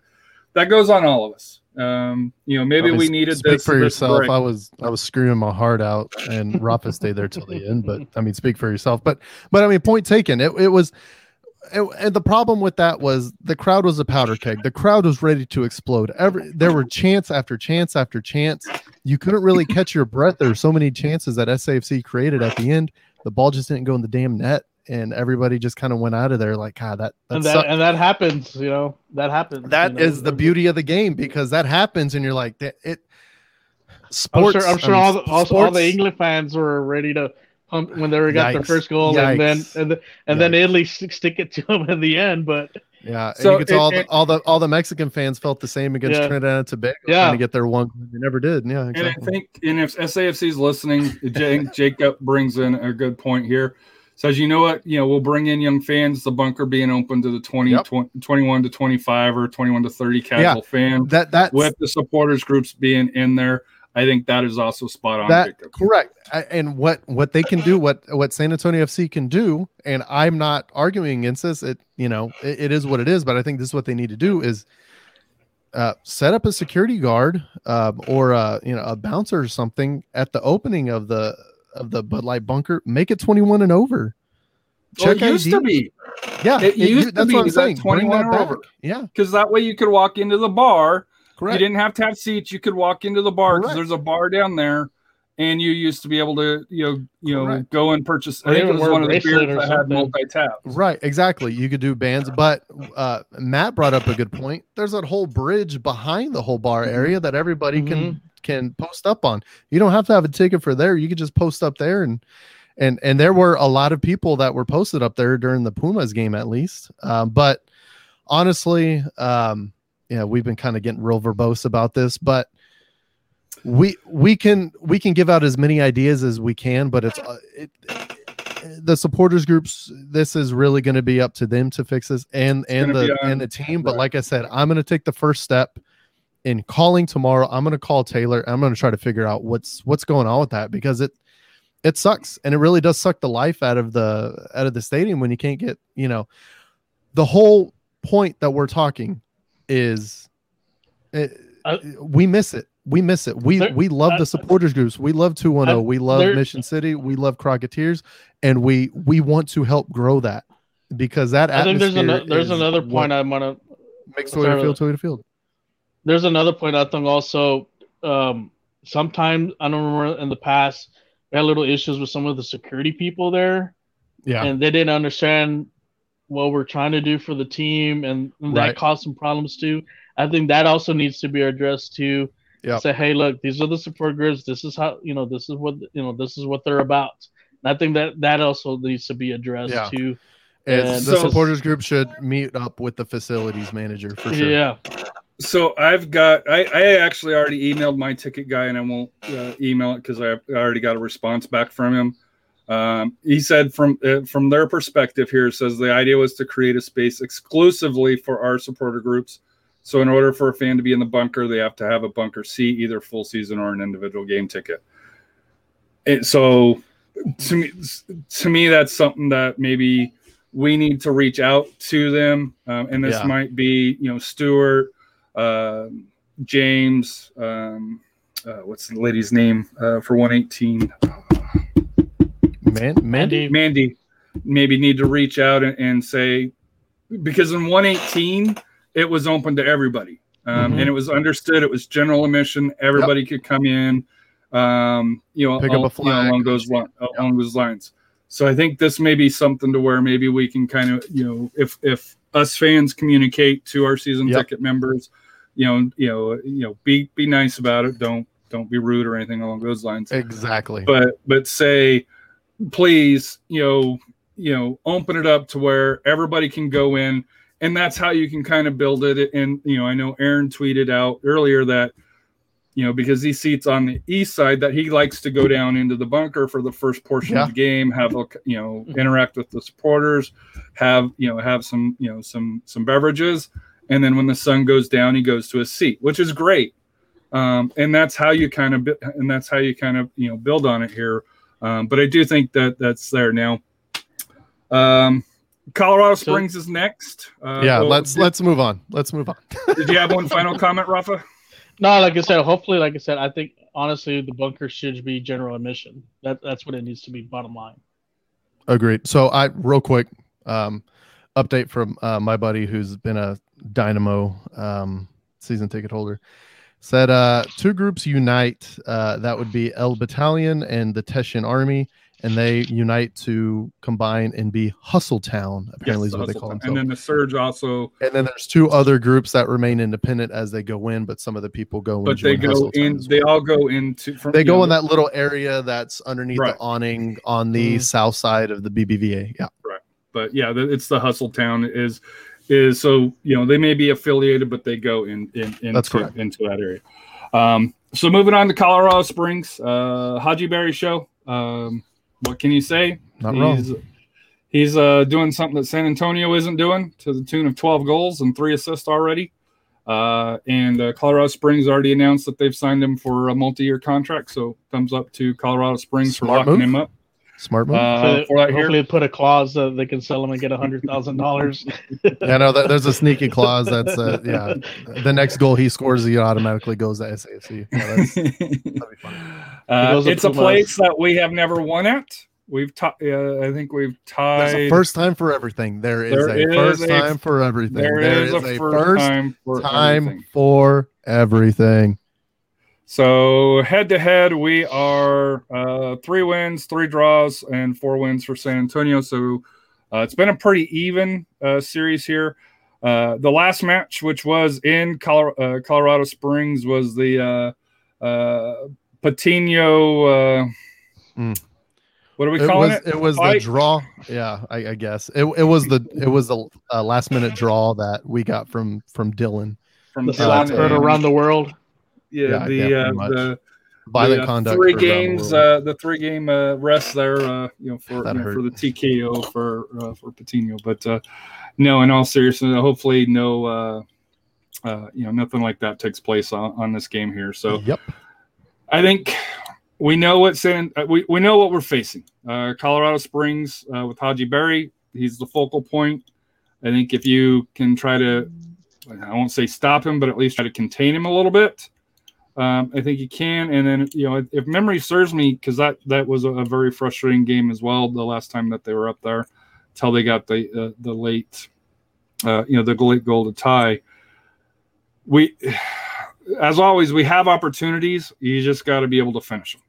that goes on all of us. Um, you know, maybe we needed speak this for yourself. break. I was I was screaming my heart out, and Rafa stayed there till the end. But I mean, speak for yourself. But but I mean, point taken. It it was. It, and the problem with that was the crowd was a powder keg. The crowd was ready to explode. Every there were chance after chance after chance. You couldn't really catch your breath. There were so many chances that SAFC created at the end. The ball just didn't go in the damn net, and everybody just kind of went out of there like, God, that that and that and that happens, you know, that happens. That you know. is the beauty of the game because that happens, and you're like, that it. I'm Sports. sure. I'm I sure mean, all the, also all the England fans were ready to pump when they were got their first goal, and then and, the, and then Italy stick it to them in the end. But Yeah, and So you could tell all, the, it- all the all the Mexican fans felt the same against Yeah. Trinidad and Tobago, Yeah. trying to get their one. They never did. Yeah, exactly. And I think, and if SAFC is listening, Jake, Jacob brings in a good point here. Says, you know what? You know, we'll bring in young fans. The bunker being open to the 20, Yep. 20 21 to 25 or 21 to 30 casual fans. that that With the supporters groups being in there, I think that is also spot on. that Jacob. correct. And what what they can do, what what San Antonio FC can do, and I'm not arguing against this. It you know it, it is what it is, but I think this is what they need to do is uh, set up a security guard um, or a you know a bouncer or something at the opening of the of the Bud Light bunker. Make it 21 and over. Well, Check it used ID. to be Yeah, It used to that's be what I'm saying. 21 that or over. Yeah, because that way you could walk into the bar. correct. You didn't have to have seats. You could walk into the bar because there's a bar down there, and you used to be able to, you know, you know, Correct. go and purchase. I Or think it even was one of the beers or that had multi tap. Right, exactly. You could do bands, but uh, Matt brought up a good point. There's that whole bridge behind the whole bar area that everybody can can post up on. You don't have to have a ticket for there. You could just post up there and and and there were a lot of people that were posted up there during the Pumas game at least. Um, but honestly, um, yeah, we've been kind of getting real verbose about this, but we we can we can give out as many ideas as we can, but it's uh, it, the supporters groups. This is really going to be up to them to fix this and and the and the team. But right. like I said, I'm going to take the first step in calling tomorrow. I'm going to call Taylor. I'm going to try to figure out what's what's going on with that because it it sucks and it really does suck the life out of the out of the stadium when you can't get you know the whole point that we're talking is it, Uh, we miss it we miss it we There- we love I- the supporters groups we love 210 uh, I- we love there- mission city we love crocketeers and we we want to help grow that because that I think there's another there's another point I want to makes. Toyota Field Toyota Field there's another point I think also. Um, sometimes I don't remember in the past we had little issues with some of the security people there, yeah and they didn't understand what we're trying to do for the team, and, and Right. that caused some problems too. I think that also needs to be addressed too. Yep. Say, hey, look, these are the support groups. This is how you know. This is what you know. This is what they're about. And I think that that also needs to be addressed Yeah. too. And And the so- supporters group should meet up with the facilities manager for sure. Yeah, So I've got I, I actually already emailed my ticket guy and I won't uh, email it because I I already got a response back from him. Um, he said from uh, from their perspective here says the idea was to create a space exclusively for our supporter groups. So in order for a fan to be in the bunker, they have to have a bunker seat, either full season or an individual game ticket. And so to me to me that's something that maybe we need to reach out to them um, and this Yeah. might be you know Stewart um James, um, uh, what's the lady's name uh, for 118? Man, Mandy, Mandy. Mandy, maybe need to reach out and, and say, because in 118, it was open to everybody. Um, Mhm. And it was understood. It was general admission. Everybody could come in, um, you know, Pick up a al- you know, along those li- along those lines. So I think this may be something to where maybe we can kind of, you know, if if us fans communicate to our season Yep. ticket members, you know, you know, you know, be be nice about it. Don't don't be rude or anything along those lines. exactly. But but say, please, you know, you know, open it up to where everybody can go in, and that's how you can kind of build it. And you know, I know Aaron tweeted out earlier that you know because he seats on the east side that he likes to go down into the bunker for the first portion Yeah. of the game have a you know interact with the supporters have you know have some you know some some beverages and then when the sun goes down he goes to a seat which is great um, and that's how you kind of and that's how you kind of you know build on it here um, but i do think that that's there now um, colorado So- springs is next uh, yeah, oh, let's did, let's move on. Let's move on. did you have one final comment rafa No, like I said, hopefully, like I said, I think honestly, the bunker should be general admission. That that's what it needs to be. Bottom line. Agreed. So I real quick um, update from uh, my buddy who's been a Dynamo um, season ticket holder. Said uh, two groups unite. Uh, that would be El Battalion and the Texian Army, and they unite to combine and be Hustle Town. Apparently, Yes, is what they call themselves. and then the surge also And then there's two other groups that remain independent as they go in, but some of the people go. but they go Hustle in as they all go into from They go know, in that little area that's underneath Right. the awning on the Mhm. south side of the BBVA. Yeah. But yeah the, it's the hustle town is is so you know they may be affiliated but they go in, in into, That's correct. into that area um so moving on to colorado springs uh Hadji Barry show um what can you say Not he's, wrong. he's uh doing something that san antonio isn't doing to the tune of 12 goals and three assists already uh, and uh, Colorado Springs already announced that they've signed him for a multi-year contract. So thumbs up to Colorado Springs for locking move. him up. Smart move. Uh, So for that here, hopefully, put a clause that they can sell them and get a hundred thousand dollars. Yeah, no, that, there's a sneaky clause. That's uh, yeah. The next goal he scores, he automatically goes to SAFC. Yeah, that's, that'd be fun. Uh, it's a place that we have never won at. We've tied. Uh, I think we've There's tied. a first time for everything. There is There a is first a- time for everything. there is, a first, time for time everything. for everything. So head to head, we are uh, three wins, three draws, and four wins for San Antonio. So uh, it's been a pretty even uh, series here. Uh, the last match, which was in Colo- uh, Colorado Springs, was the uh, uh, Patino. Uh, Mm. What are we It calling was it? it was the draw. Yeah, I, I guess it, it was the it was the uh, last minute draw that we got from from Dylan. From the Yeah, Dylan slot heard around the world. Yeah, Yeah, the uh, the Violent the, uh, conduct. Three for around the games. Uh, the three game uh, rest there. Uh, you know, for you know, for the TKO for uh, for Patino. But uh, no, in all seriousness, hopefully no. Uh, uh, you know, nothing like that takes place on, on this game here. So yep. I think we know what San we, we know what we're facing. Uh, Colorado Springs uh, with Hadji Barry, he's the focal point. I think if you can try to, I won't say stop him, but at least try to contain him a little bit. Um, I think you can. And then you know, if, memory serves me, because that that was a, a very frustrating game as well. The last time that they were up there, until they got the uh, the late, uh, you know, the late goal to tie. We, as always, we have opportunities. You just got to be able to finish them.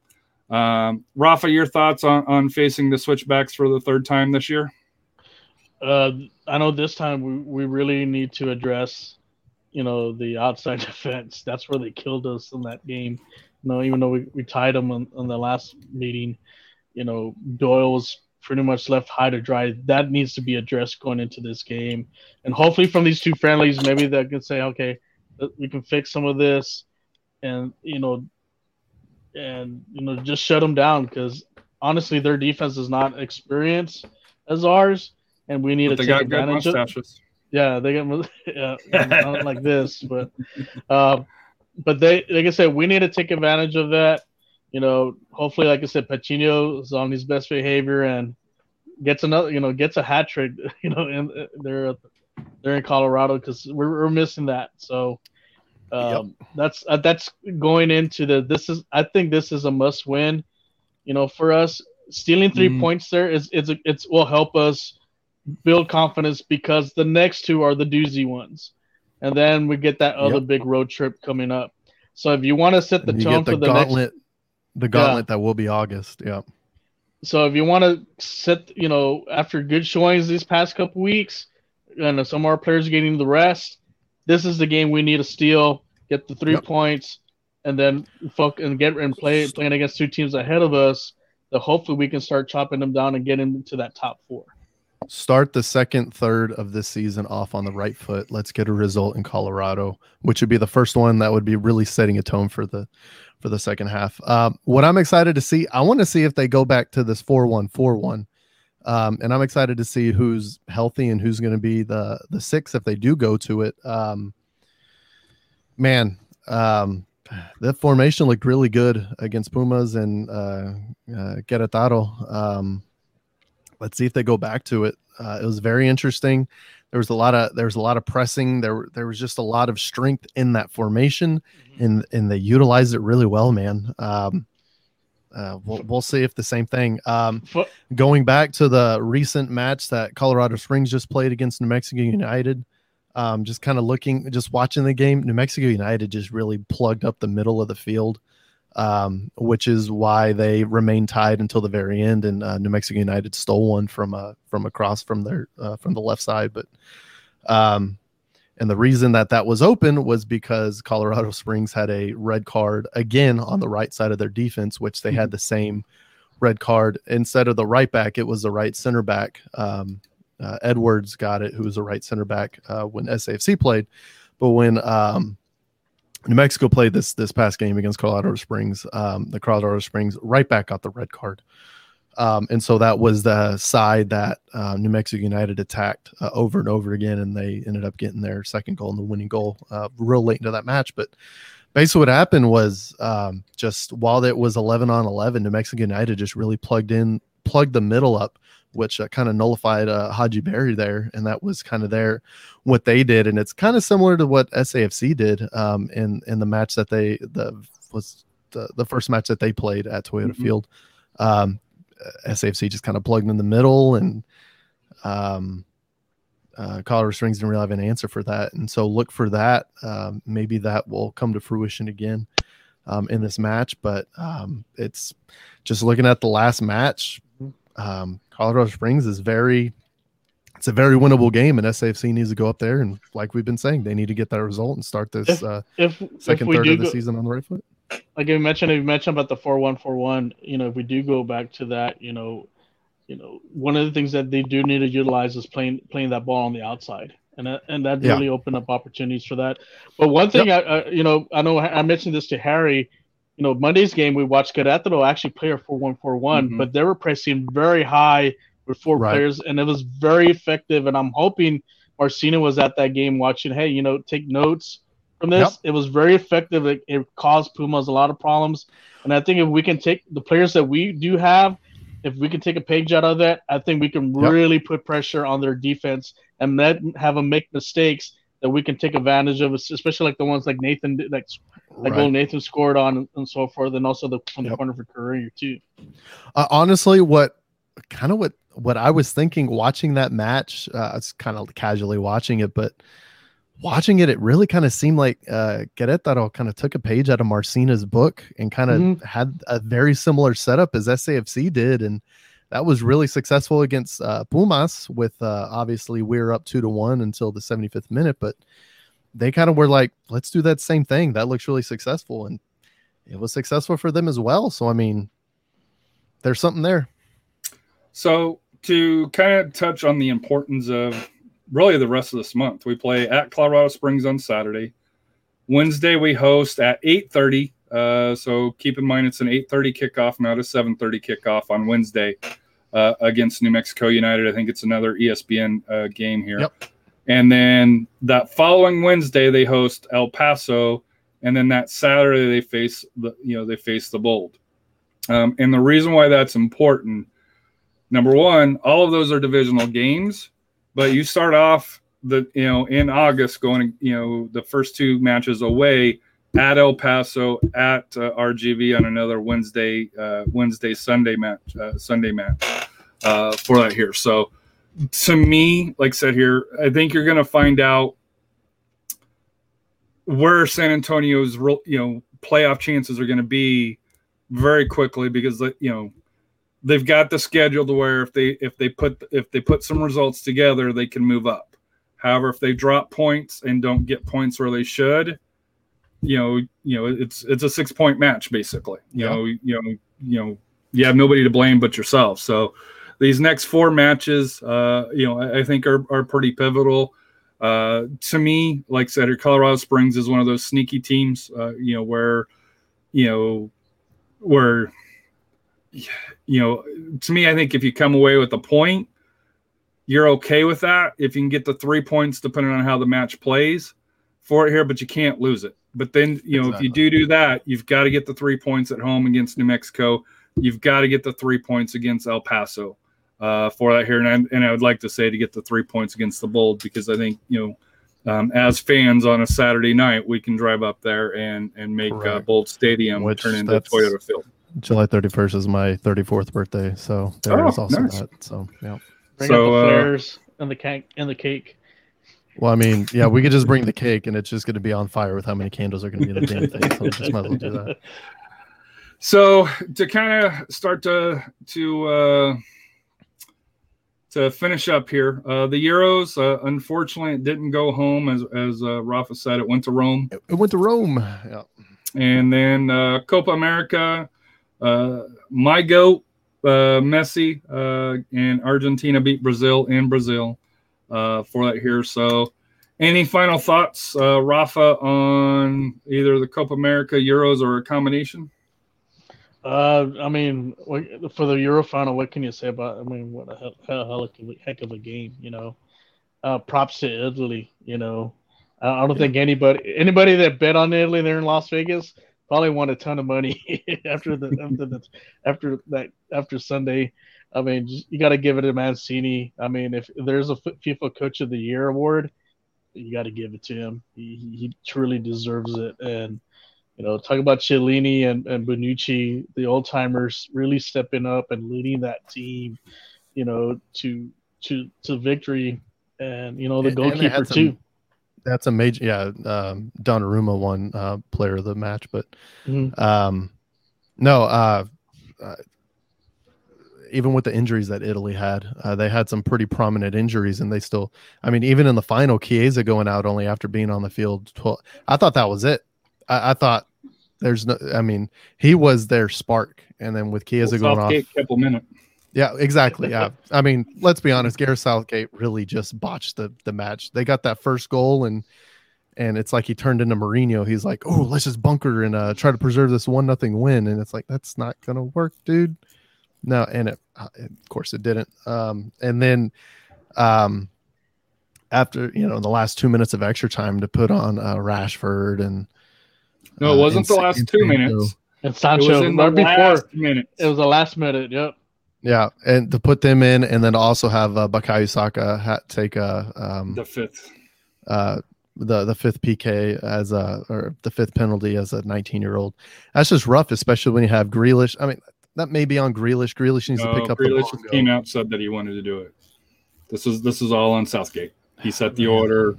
Um, Rafa, your thoughts on, on facing the switchbacks for the third time this year? Uh, I know this time we, we really need to address, you know, the outside defense. That's where they killed us in that game. You know, even though we, we tied them on, on the last meeting, you know, Doyle was pretty much left high to dry. That needs to be addressed going into this game. And hopefully from these two friendlies, maybe they can say, okay, uh, we can fix some of this and, you know, and, you know, just shut them down because honestly, their defense is not experienced as ours and we need But to take advantage of. mustaches. Yeah, they get yeah, not like this, but uh, but they like I said, we need to take advantage of that. You know, hopefully, like I said, Patino is on his best behavior and gets another, you know, gets a hat trick. You know, and they're they're in Colorado because we're, we're missing that. So um, that's uh, that's going into the. This is I think this is a must win. You know, for us, stealing 3 Mhm. points there is it's it's will help us build confidence because the next two are the doozy ones, and then we get that other Yep. big road trip coming up. So if you want to set the tone the for the next gauntlet, the gauntlet that will be August. Yeah. so if you want to set, you know, after good showings these past couple weeks, and some of our players are getting the rest, this is the game we need to steal, get the three Yep. points, and then fuck and get and play playing against two teams ahead of us. That hopefully we can start chopping them down and get into that top four. Start the second third of this season off on the right foot. Let's get a result in Colorado, which would be the first one that would be really setting a tone for the for the second half. Um, what I'm excited to see, I want to see if they go back to this four one four one. Um, and I'm excited to see who's healthy and who's going to be the the six if they do go to it. Um, man, um, that formation looked really good against Pumas and uh, uh, Querétaro. Um, let's see if they go back to it. Uh, it was very interesting. There was a lot of there was a lot of pressing. There there was just a lot of strength in that formation, and and they utilized it really well, man. Um, uh, we'll we'll see if the same thing. Um, going back to the recent match that Colorado Springs just played against New Mexico United, um, just kind of looking, just watching the game, New Mexico United just really plugged up the middle of the field, um, which is why they remained tied until the very end. And uh, New Mexico United stole one from uh, from across from their uh, from the left side, but um, and the reason that that was open was because Colorado Springs had a red card again on the right side of their defense, which they had the same red card instead of the right back. It was the right center back. Um, uh, Edwards got it, who was a right center back uh, when SAFC played, but when um, New Mexico played this this past game against Colorado Springs, um, the Colorado Springs right back got the red card. Um, and so that was the side that uh, New Mexico United attacked uh, over and over again, and they ended up getting their second goal and the winning goal uh, real late into that match. But basically, what happened was um, just while it was 11 on 11, New Mexico United just really plugged in, plugged the middle up, which uh, kind of nullified uh, Hadji Barry there, and that was kind of their what they did, and it's kind of similar to what SAFC did um, in in the match that they the was the, the first match that they played at Toyota Mhm. Field. Um, SAFC just kind of plugged in the middle, and um, uh, Colorado Springs didn't really have an answer for that. And so look for that. Um, maybe that will come to fruition again um, in this match. But um, it's just looking at the last match. Um, Colorado Springs is very. It's a very winnable game, and SAFC needs to go up there and, like we've been saying, they need to get that result and start this If- uh, If if second we third do of the go, season on the right foot. like you mentioned, you mentioned about the four one four one. You know, if we do go back to that, you know, you know, one of the things that they do need to utilize is playing playing that ball on the outside, and that, and that Yeah. really opened up opportunities for that. But one thing I, I, you know, I know I mentioned this to Harry. You know, Monday's game we watched Querétaro actually play a four one four one, Mhm. but they were pressing very high with four Right. players, and it was very effective. And I'm hoping Marcina was at that game watching. Hey, you know, take notes from this. It was very effective. It, it caused Pumas a lot of problems. And I think if we can take the players that we do have, if we can take a page out of that, I think we can Yep. really put pressure on their defense and let have them make mistakes that we can take advantage of, especially like the ones like Nathan, like like goal Nathan scored on and so forth, and also the from the Yep. corner for career too. Uh, honestly, what kind of what what I was thinking watching that match, uh, it's kind of casually watching it, but watching it, it really kind of seemed like uh, Querétaro kind of took a page out of Marcina's book and kind of Mhm. had a very similar setup as SAFC did, and that was really successful against uh, Pumas. With uh, obviously we're up two to one until the 75th minute, but they kind of were like, let's do that same thing. That looks really successful, and it was successful for them as well. So I mean, there's something there. So to kind of touch on the importance of really the rest of this month, we play at Colorado Springs on Saturday. Wednesday we host at 8:30. Uh, so keep in mind it's an 8:30 kickoff, not a 7:30 kickoff on Wednesday uh, against New Mexico United. I think it's another ESPN uh, game here. Yep. And then that following Wednesday they host El Paso, and then that Saturday they face the you know they face the Bold. Um, and the reason why that's important, number one, all of those are divisional games, but you start off the you know in August going you know the first two matches away at El Paso at uh, RGV on another Wednesday uh, Wednesday Sunday match uh, Sunday match uh, for that here. So to me, like I said here, I think you're going to find out where San Antonio's real you know playoff chances are going to be very quickly because you know they've got the schedule to where if they if they put if they put some results together they can move up however if they drop points and don't get points where they should you know you know it's it's a six point match basically. You Yeah. know you know you know you have nobody to blame but yourself. So these next four matches uh you know i, I think are, are pretty pivotal. Uh to me like I said colorado springs is one of those sneaky teams uh you know where you know where you know to me i think if you come away with a point you're okay with that. If you can get the three points depending on how the match plays for it here but you can't lose it but then you know if you do do that you've got to get the three points at home against new mexico you've got to get the three points against el paso uh, for that here and I, and I would like to say to get the three points against the bold because i think you know um, as fans on a Saturday night, we can drive up there and and make uh, Correct. Bold Stadium Which turn into Toyota Field. July 31st is my 34th birthday, so there Oh, is also nice. that. So yeah. Bring So, out the uh, and the cake and the cake. Well, I mean, yeah, we could just bring the cake, and it's just going to be on fire with how many candles are going to be in the damn thing. So just might as well do that. So to kind of start to to uh, to finish up here, uh, the Euros uh, unfortunately it didn't go home as as uh, Rafa said. It went to Rome, It went to Rome. Yeah. and then uh, Copa America, uh, my goat uh, Messi uh, and Argentina beat Brazil in Brazil uh, for that here. So. Any final thoughts, uh, Rafa, on either the Copa America, Euros, or a combination? Uh, I mean, for the Euro final, what can you say about? I mean, what a hell, hell, hell heck of a game, you know. Uh, props to Italy, you know. I, I don't think anybody anybody that bet on Italy there in Las Vegas probably won a ton of money after the after the after that after Sunday. I mean, you got to give it to Mancini. I mean, if there's a FIFA Coach of the Year award, you got to give it to him. He, he he truly deserves it, and you know, talk about Chiellini and, and Bonucci, the old timers really stepping up and leading that team, you know, to to to victory. And you know, the And- and goalkeeper had some- too. That's a major, yeah. Um, Donnarumma won uh, player of the match, but Mhm. um, no, uh, uh, even with the injuries that Italy had, uh, they had some pretty prominent injuries, and they still, I mean, even in the final, Chiesa going out only after being on the field. 12, I thought that was it. I, I thought there's no, I mean, he was their spark, and then with Chiesa Well, going off, Southgate kept a minute. yeah, exactly. Yeah. I mean, let's be honest, Gareth Southgate really just botched the the match. They got that first goal and and it's like he turned into Mourinho. He's like, "Oh, let's just bunker and uh, try to preserve this one nothing win." And it's like that's not gonna work, dude. No, and it, uh, of course it didn't. Um, and then um, after you know the last two minutes of extra time to put on uh, Rashford and No, uh, it wasn't the last two minutes. And It was in the before last minutes. it was the last minute. Yep. Yeah, and to put them in, and then also have uh, Bukayo Saka ha- take a um, the fifth. uh, the the fifth PK as a or the fifth penalty as a 19 year old. That's just rough, especially when you have Grealish. I mean, that may be on Grealish. Grealish needs to pick up Grealish the came out said that he wanted to do it. This is this is all on Southgate. He set the order.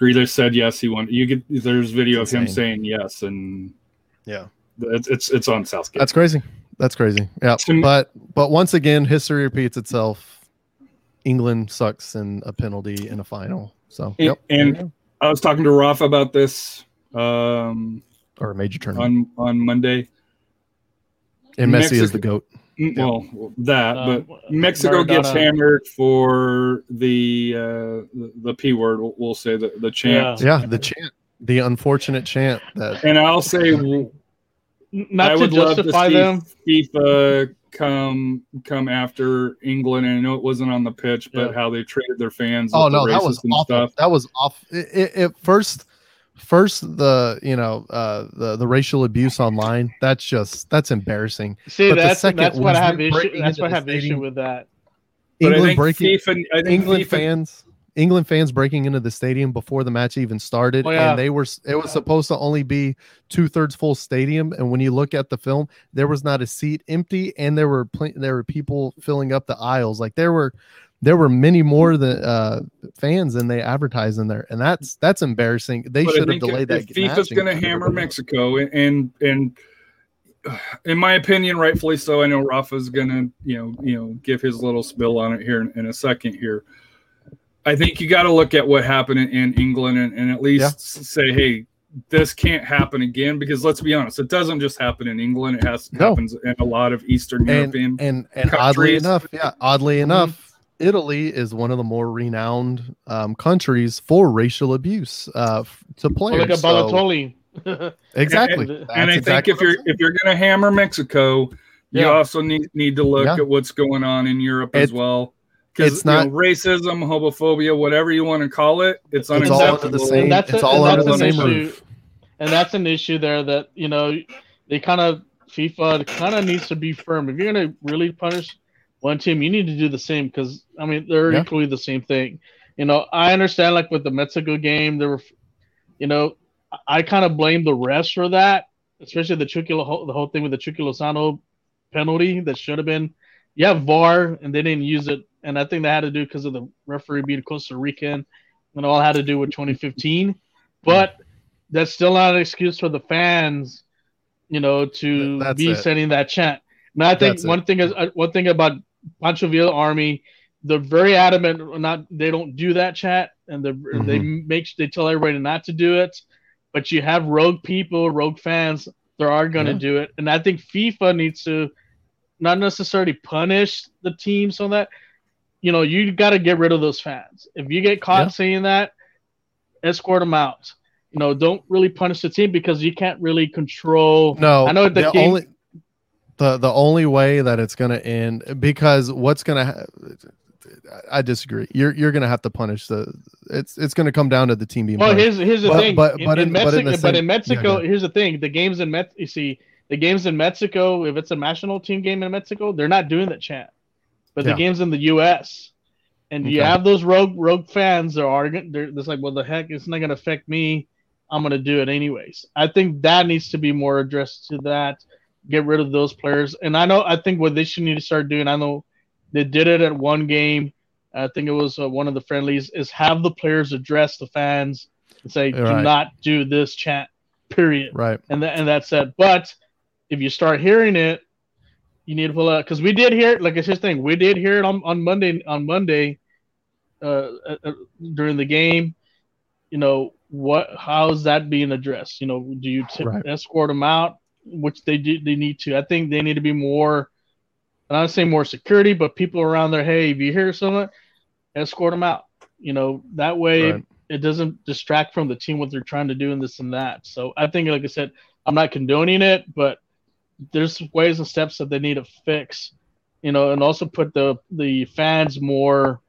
Grealish said yes. He wanted. You get there's video of him saying yes, and Yeah, it's it's it's on Southgate. that's crazy. That's crazy. Yeah, me- but but once again, history repeats itself. England sucks in a penalty in a final. So And- yep, and I was talking to Rafa about this um, or a major tournament. on on Monday. And Messi is the goat. Mm, Well, that, Uh, but Mexico gets hammered for the uh, the, the p word. We'll, we'll say the the chant. Yeah, the chant, the unfortunate chant that And I'll say, Not I to would love to justify see them. FIFA come come after England. And I know it wasn't on the pitch, but Yeah. how they treated their fans. Oh with the no, that was racist awful. stuff. That was off. It, it, it first, first the you know uh, the the racial abuse online. That's just that's embarrassing. See, But the that's second that's what I have issue. That's what I the have issue with that. England breaking FIFA, England FIFA, fans. England fans breaking into the stadium before the match even started, Oh, yeah. and they were it was supposed to only be two thirds full stadium. And when you look at the film, there was not a seat empty, and there were pl- there were people filling up the aisles. Like there were there were many more than uh, fans than they advertised in there, and that's that's embarrassing. They should have delayed if, that. if FIFA's going to hammer. Mexico, and and in my opinion, rightfully so. I know Rafa's going to you know you know give his little spill on it here in, in a second here. I think you got to look at what happened in, in England and, and at least Yeah. say, hey, this can't happen again. Because let's be honest, it doesn't just happen in England. It has No. happens in a lot of Eastern and European. and and oddly enough, yeah, oddly enough, Italy is one of the more renowned um, countries for racial abuse uh, f- to Or players. like a So- Balotelli. exactly. And- That's and I exactly think if you're what if you're going to hammer Mexico, you Yeah. also need need to look Yeah. at what's going on in Europe as well. Because it's not- racism, homophobia, whatever you want to call it, it's saying. it's all unacceptable. under the same. that's It's a- all under the an same issue. roof. and that's an issue there that you know they kind of FIFA kind of needs to be firm. If you're gonna really punish one team, you need to do the same because I mean they're Yeah. equally the same thing. You know, I understand like with the Mexico game, there were, you know, I kind of blame the refs for that, especially the Chucky the whole thing with the Chucky Lozano penalty that should have been. You have VAR and they didn't use it, and I think that had to do because of the referee being Costa Rican, and all had to do with 2015. But that's still not an excuse for the fans, you know, to That's be it. setting that chant. And I think That's one thing is uh, one thing about Pancho Villa Army, they're very adamant not they don't do that chat, and they they Mm-hmm. make they tell everybody not to do it. But you have rogue people, rogue fans, they are going to Yeah. do it, and I think FIFA needs to not necessarily punish the teams on that. You know, you got to get rid of those fans. If you get caught Yeah. saying that, escort them out. You know, don't really punish the team because you can't really control. No, I know the the game- only the the only way that it's going to end because what's going to ha- I disagree. You're you're going to have to punish the. It's it's going to come down to the team being. Well, punished. here's here's the But- thing. but- in, but in in- but in Mexico, the but in Mexico, yeah, here's the thing: the games in Met, you see, the games in Mexico, if it's a national team game in Mexico, they're not doing that chant. But the Yeah. games in the U.S. and you have those rogue rogue fans, they're arguing. They're just like, well, the heck, it's not going to affect me. I'm going to do it anyways. I think that needs to be more addressed to that. Get rid of those players. And I know, I think what they should need to start doing. I know they did it at one game. I think it was uh, one of the friendlies. Is have the players address the fans and say, "Do Right. not do this chant." Period. right. And that and that's it. But if you start hearing it, you need to pull out because we did hear it. Like it's just thing, we did hear it on, on Monday on Monday uh, uh, uh, during the game. You know what? How's that being addressed? You know, do you t- Right. escort them out? Which they do. They need to. I think they need to be more. And I'm not saying more security, but people around there. Hey, if you hear someone, escort them out. You know that way Right. it doesn't distract from the team what they're trying to do and this and that. So I think, like I said, I'm not condoning it, but there's ways and steps that they need to fix, you know, and also put the the fans more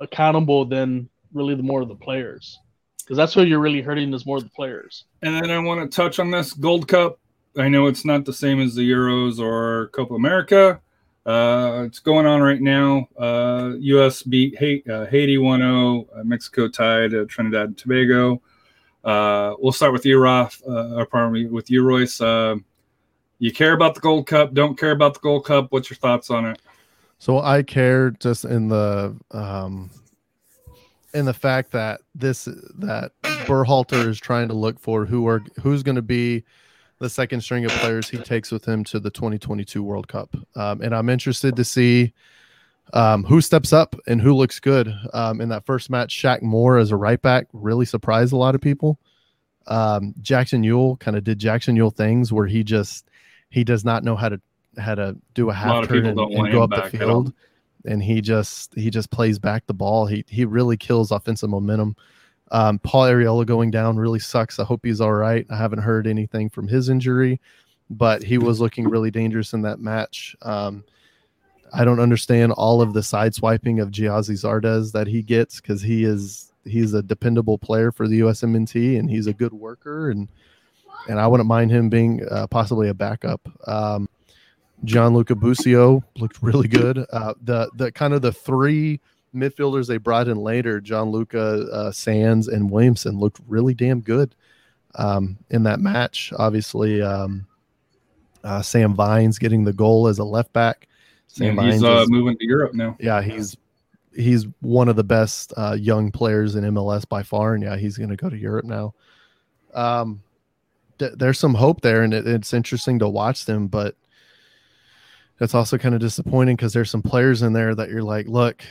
accountable than really the more of the players, because that's what you're really hurting is more the players. And then I want to touch on this Gold Cup. I know it's not the same as the Euros or Copa America. Uh, it's going on right now. Uh, U.S. beat Haiti, uh, Haiti 1-0. Uh, Mexico tied uh, Trinidad and Tobago. Uh, we'll start with uh, or pardon me, with you, Royce. Uh, you care about the Gold Cup? Don't care about the Gold Cup? What's your thoughts on it? So I care just in the um in the fact that this that Berhalter is trying to look for who are who's going to be the second string of players he takes with him to the 2022 World Cup. Um, and I'm interested to see um, who steps up and who looks good. Um, in that first match, Shaq Moore as a right back really surprised a lot of people. Um, Jackson Yueill kind of did Jackson Yueill things where he just he does not know how to how to do a half of turn and, and go up the back at all. field. And he just he just plays back the ball. He he really kills offensive momentum. Um, Paul Arriola going down really sucks. I hope he's all right. I haven't heard anything from his injury, but he was looking really dangerous in that match. Um, I don't understand all of the side swiping of Gyasi Zardes that he gets because he is he's a dependable player for the USMNT and he's a good worker and and I wouldn't mind him being uh, possibly a backup. Um, Gianluca Busio looked really good. Uh, the the kind of the three midfielders they brought in later, Gianluca uh, Sands and Williamson, looked really damn good um, in that match. Obviously, um, uh, Sam Vines getting the goal as a left back. Sam And he's Vines uh, is- moving to Europe now. yeah, he's he's one of the best uh, young players in MLS by far, and yeah, he's going to go to Europe now. Um, th- there's some hope there, and it, it's interesting to watch them, but it's also kind of disappointing because there's some players in there that you're like, look,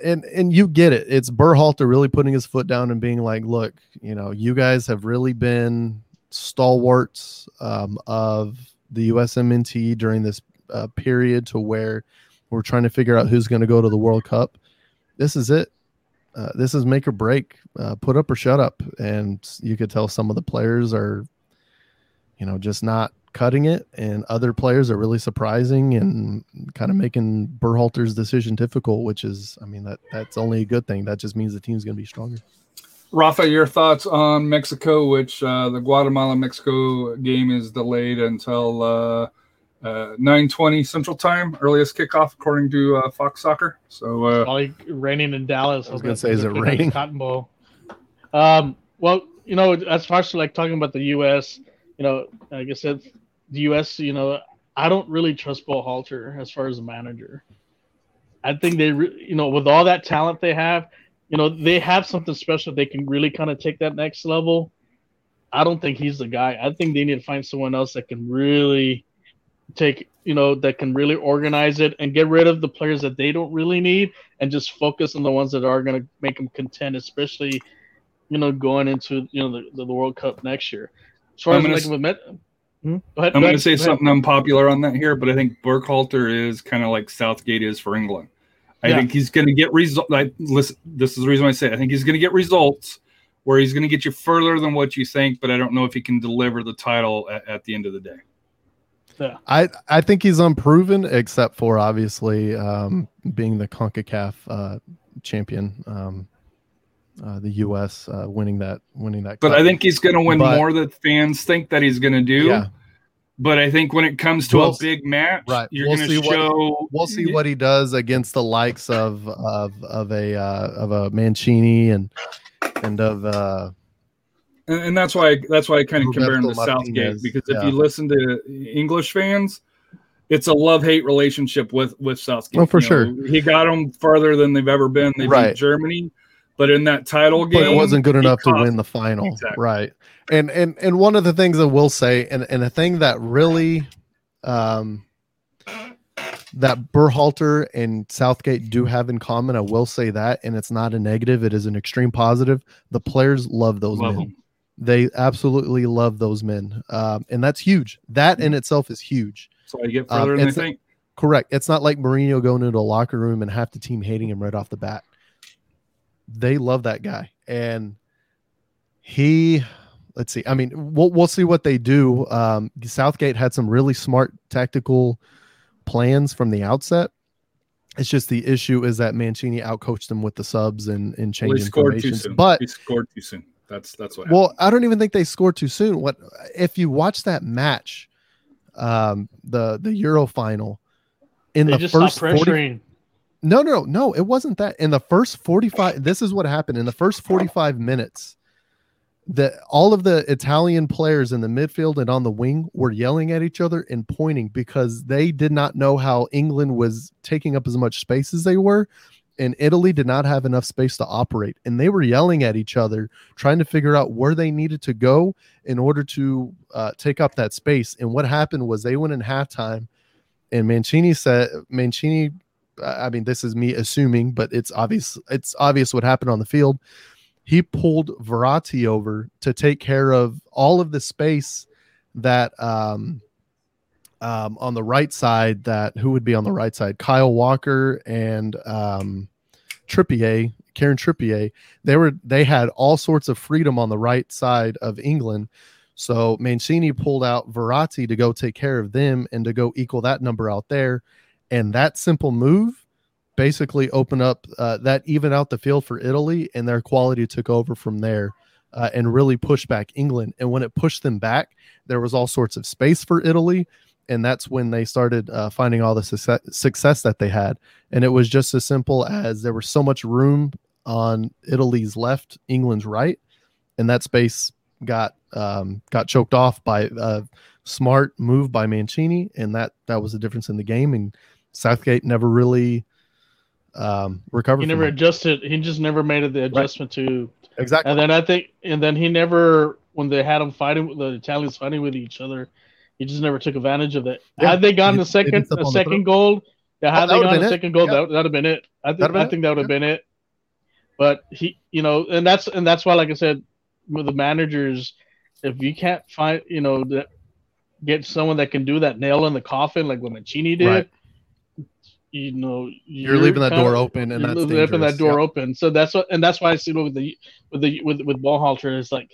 and and you get it. It's Berhalter really putting his foot down and being like, look, you know, you guys have really been stalwarts um, of the USMNT during this uh, period to where we're trying to figure out who's going to go to the World Cup. This is it. Uh, this is make or break. Uh, put up or shut up. And you could tell some of the players are, you know, just not cutting it, and other players are really surprising and kind of making Berhalter's decision difficult. Which is, I mean, that that's only a good thing. That just means the team's going to be stronger. Rafa, your thoughts on Mexico, which uh, the Guatemala Mexico game is delayed until uh, uh, 9:20 Central Time, earliest kickoff according to uh, Fox Soccer. So uh, Probably raining in Dallas. I was gonna say, is it Pick up raining? Cotton Bowl. Um. Well, you know, as far as like talking about the U.S., you know, like I said, the U.S. You know, I don't really trust Berhalter as far as a manager. I think they, re- you know, with all that talent they have, you know, they have something special. They can really kind of take that next level. I don't think he's the guy. I think they need to find someone else that can really take, you know, that can really organize it and get rid of the players that they don't really need and just focus on the ones that are going to make them content, especially, you know, going into you know the, the World Cup next year. As far I'm as gonna like with Met, Hmm? Go ahead, I'm going to say go something unpopular on that here, but I think Berhalter is kind of like Southgate is for England. I Yeah. think he's going to get results. Listen, this is the reason I say it. I think he's going to get results where he's going to get you further than what you think, but I don't know if he can deliver the title at, at the end of the day. Yeah. I I think he's unproven, except for obviously um, being the Concacaf uh, champion, um, uh, the U.S. Uh, winning that winning that. But cup. I think he's going to win But- more than fans think that he's going to do. yeah, But I think when it comes to We'll a big match, right. you're We'll going to what- show. we'll see what he does against the likes of of of a uh, of a Mancini and and of uh, and, and that's why that's why I kind of compare him to Southgate because if yeah. you listen to English fans, it's a love hate relationship with with Southgate. Oh, for You know, sure. he got them farther than they've ever been. They Right. beat Germany, but in that title game, but it wasn't good enough to win the final, Exactly. right? And and and one of the things I will say, and and a thing that really, um, that Berhalter and Southgate do have in common, I will say that, and it's not a negative; it is an extreme positive. The players love those Love men. him. They absolutely love those men, um, and that's huge. That in itself is huge. So I get Um, further than they think. Correct. It's not like Mourinho going into a locker room and half the team hating him right off the bat. They love that guy, and he. Let's see. I mean, we'll we'll see what they do. Um, Southgate had some really smart tactical plans from the outset. It's just the issue is that Mancini outcoached them with the subs and and Well, he changing scored too formations. soon. But he scored too soon. That's that's what. happened. well, I don't even think they scored too soon. What if you watch that match, um, the the Euro final, in They the just first 40, pressuring. No, no, no, it wasn't that. In the first 45, this is what happened. In the first 45 minutes, that all of the Italian players in the midfield and on the wing were yelling at each other and pointing because they did not know how England was taking up as much space as they were. and Italy did not have enough space to operate. And they were yelling at each other, trying to figure out where they needed to go in order to uh, take up that space. And what happened was they went in halftime, and Mancini said, Mancini, I mean, this is me assuming, but it's obvious. It's obvious what happened on the field. He pulled Verratti over to take care of all of the space that um, um, on the right side that who would be on the right side? Kyle Walker and um, Trippier, Kieran Trippier. They were they had all sorts of freedom on the right side of England. So Mancini pulled out Verratti to go take care of them and to go equal that number out there. And that simple move basically opened up uh, that even out the field for Italy, and their quality took over from there. Uh, and really pushed back England. And when it pushed them back, there was all sorts of space for Italy and that's when they started uh, finding all the success, success that they had. And it was just as simple as there was so much room on Italy's left, England's right, and that space got um, got choked off by a smart move by Mancini, and that that was the difference in the game. And Southgate never really um, recovered. He never adjusted. He just never made the adjustment to. exactly. And then I think, and then he never, when they had them fighting, the Italians fighting with each other, he just never took advantage of it. Yeah, had they gotten he- the second, he didn't step a the second goal, yeah, Oh, had that they gotten a it. second goal, Yeah. that that'd have been it. I think, I think it. that would have been it. But he, you know, and that's and that's why, like I said, with the managers, if you can't find, you know, that get someone that can do that nail in the coffin like what Mancini did, Right. You know, You're, leaving that door open, and you're that's leaving that door Yep. open. So that's what, and that's why I see with the with the with with Berhalter is like,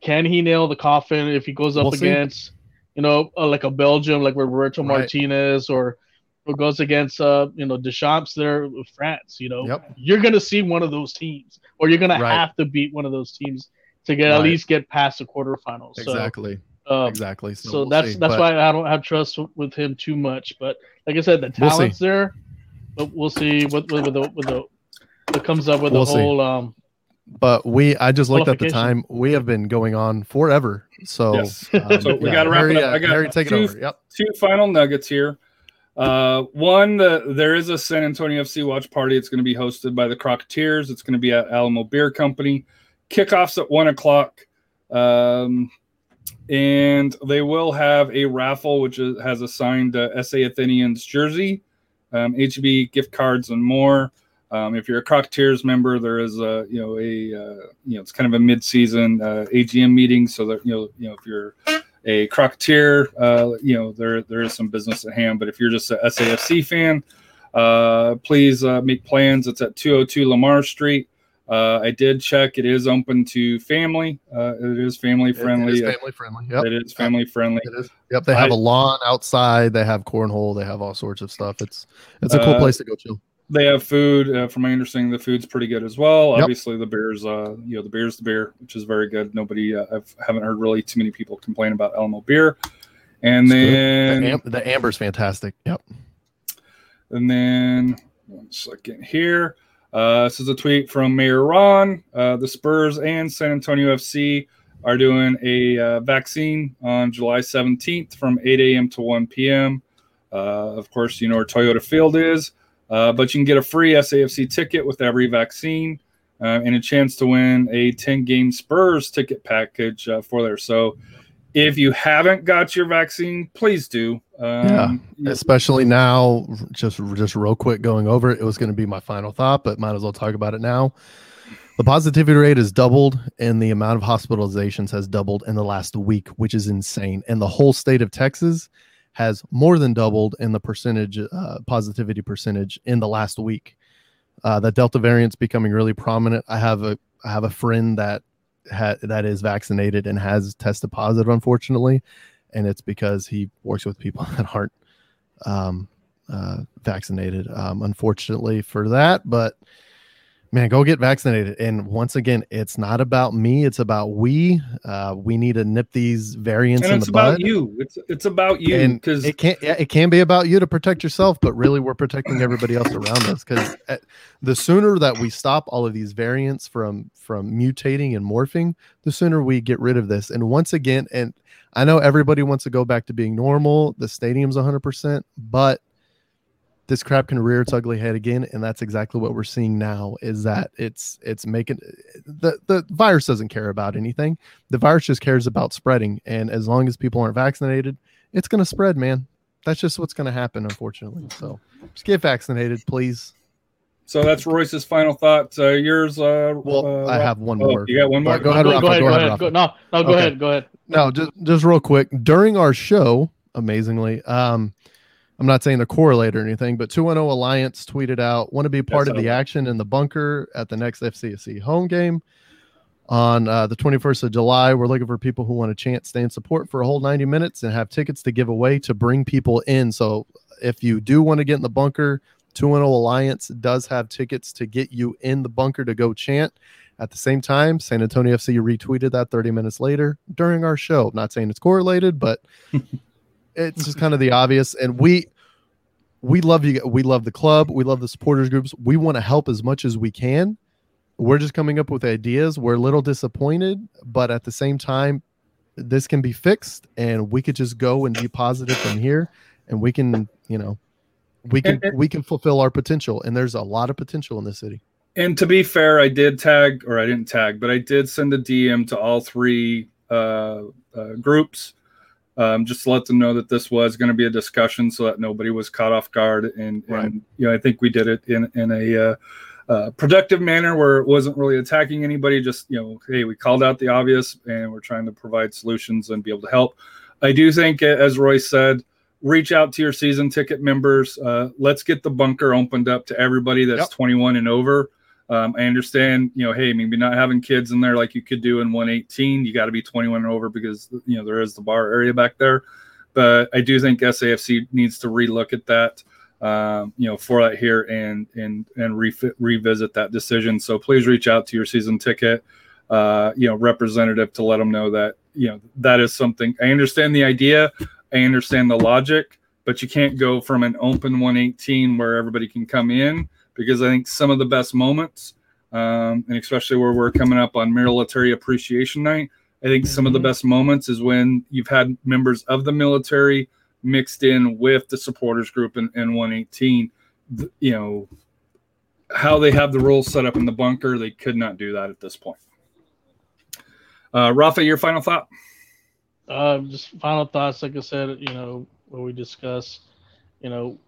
can he nail the coffin if he goes up We'll see. against, you know, uh, like a Belgium, like Roberto Right. Martinez, or or goes against, uh, you know, Deschamps there with France. You know, Yep. you're gonna see one of those teams, or you're gonna Right. have to beat one of those teams to get at least get past the quarterfinals. Exactly. So, um, exactly. So, so we'll that's see. that's But- why I don't have trust with him too much. But like I said, the We'll talent's there, but we'll see what with, with the with the what comes up with We'll the see. whole. Um, but we i just looked at the time we have been going on forever so Yes. um, So we gotta wrap it up. I uh, got Harry, take it two- over yep two final nuggets here. Uh, one, the, there is a San Antonio FC watch party. It's going to be hosted by the Crocketeers. It's going to be at Alamo Beer Company. Kickoffs at one o'clock. Um, and they will have a raffle, which is, has a signed uh, SA Athenians jersey, um, HB gift cards, and more. Um, if you're a Crocketeers member, there is a you know a uh, you know it's kind of a mid-season uh, AGM meeting, so that you know you know if you're a Crocketeer, uh, you know there there is some business at hand. But if you're just a SAFC fan, uh, please uh, make plans. It's at 202 Lamar Street. Uh, I did check; it is open to family. Uh, it is family It- it friendly. is family friendly yep It is family friendly. it is yep they have I- a lawn outside they have cornhole they have all sorts of stuff it's it's a cool Uh, place to go chill They have food. Uh, from my understanding, the food's pretty good as well. Yep. Obviously, the beer's, uh, you know, the beer's the beer, which is very good. Nobody, uh, I've haven't heard really too many people complain about Alamo beer. And It's then, the, am- the amber's fantastic yep and then one second here. Uh, this is a tweet from Mayor Ron. Uh, the Spurs and San Antonio FC are doing a uh, vaccine on July 17th from 8 a.m. to 1 p.m. Uh, of course, you know where Toyota Field is, uh, but you can get a free SAFC ticket with every vaccine uh, and a chance to win a 10 game Spurs ticket package for there. So if you haven't got your vaccine, please do. Um, especially now just just real quick going over it it was going to be my final thought but might as well talk about it now. The positivity rate has doubled and the amount of hospitalizations has doubled in the last week which is insane. And the whole state of texas has more than doubled in the percentage uh, positivity percentage in the last week. Uh, the delta variant's becoming really prominent. I have a i have a friend that ha- that is vaccinated and has tested positive unfortunately and it's because he works with people that aren't um, uh, vaccinated. Um, unfortunately for that, but man, go get vaccinated. And once again, it's not about me; it's about we. Uh, we need to nip these variants and in it's about bud. you. It's it's about you And because it can't. It can be about you to protect yourself, but really, we're protecting everybody else around us. Because the sooner that we stop all of these variants from from mutating and morphing, the sooner we get rid of this. And once again, and I know everybody wants to go back to being normal. The stadium's 100, percent but this crap can rear its ugly head again, and that's exactly what we're seeing now. Is that it's it's making the the virus doesn't care about anything. The virus just cares about spreading, and as long as people aren't vaccinated, it's going to spread, man. That's just what's going to happen, unfortunately. So just get vaccinated, please. So that's Royce's final thought. Uh, yours, uh, Well, uh, I have one oh, more. You got one more. Go- go ahead, go, Rafa, go ahead, go go ahead, ahead. Rafa. Go, no, no, go Okay. ahead, go ahead. No, just just real quick. During our show, amazingly, um, I'm not saying to correlate or anything, but 210 Alliance tweeted out, want to be part Yes, of the action in the bunker at the next FCSC home game on uh, the 21st of July. We're looking for people who want a chance, stay in support for a whole 90 minutes and have tickets to give away to bring people in. So if you do want to get in the bunker, 210 Alliance does have tickets to get you in the bunker to go chant. At the same time, San Antonio FC retweeted that 30 minutes later during our show. Not saying it's correlated, but it's just kind of the obvious. And we we love you. We love the club. We love the supporters groups. We want to help as much as we can. We're just coming up with ideas. We're a little disappointed, but at the same time, this can be fixed, and we could just go and be positive from here, and we can, you know, we can And- and- we can fulfill our potential. And there's a lot of potential in this city. And to be fair, I did tag, or I didn't tag, but I did send a DM to all three uh, uh, groups um, just to let them know that this was going to be a discussion, so that nobody was caught off guard. And, Right. and you know, I think we did it in in a uh, uh, productive manner where it wasn't really attacking anybody. Just you know, hey, we called out the obvious, and we're trying to provide solutions and be able to help. I do think, as Roy said, reach out to your season ticket members. Uh, let's get the bunker opened up to everybody that's Yep. 21 and over. Um, I understand, you know, hey, maybe not having kids in there like you could do in 118. You got to be 21 and over because you know there is the bar area back there. But I do think SAFC needs to relook at that, um, you know, for that here and and and refi- revisit that decision. So please reach out to your season ticket, uh, you know, representative to let them know that you know that is something. I understand the idea, I understand the logic, but you can't go from an open 118 where everybody can come in because I think some of the best moments, um, and especially where we're coming up on military appreciation night, I think some of the Mhm. best moments is when you've had members of the military mixed in with the supporters group in, in 118. Th- You know, how they have the rules set up in the bunker, they could not do that at this point. Uh, Rafa, your final thought? Uh, just final thoughts, like I said, you know, what we discussed, you know,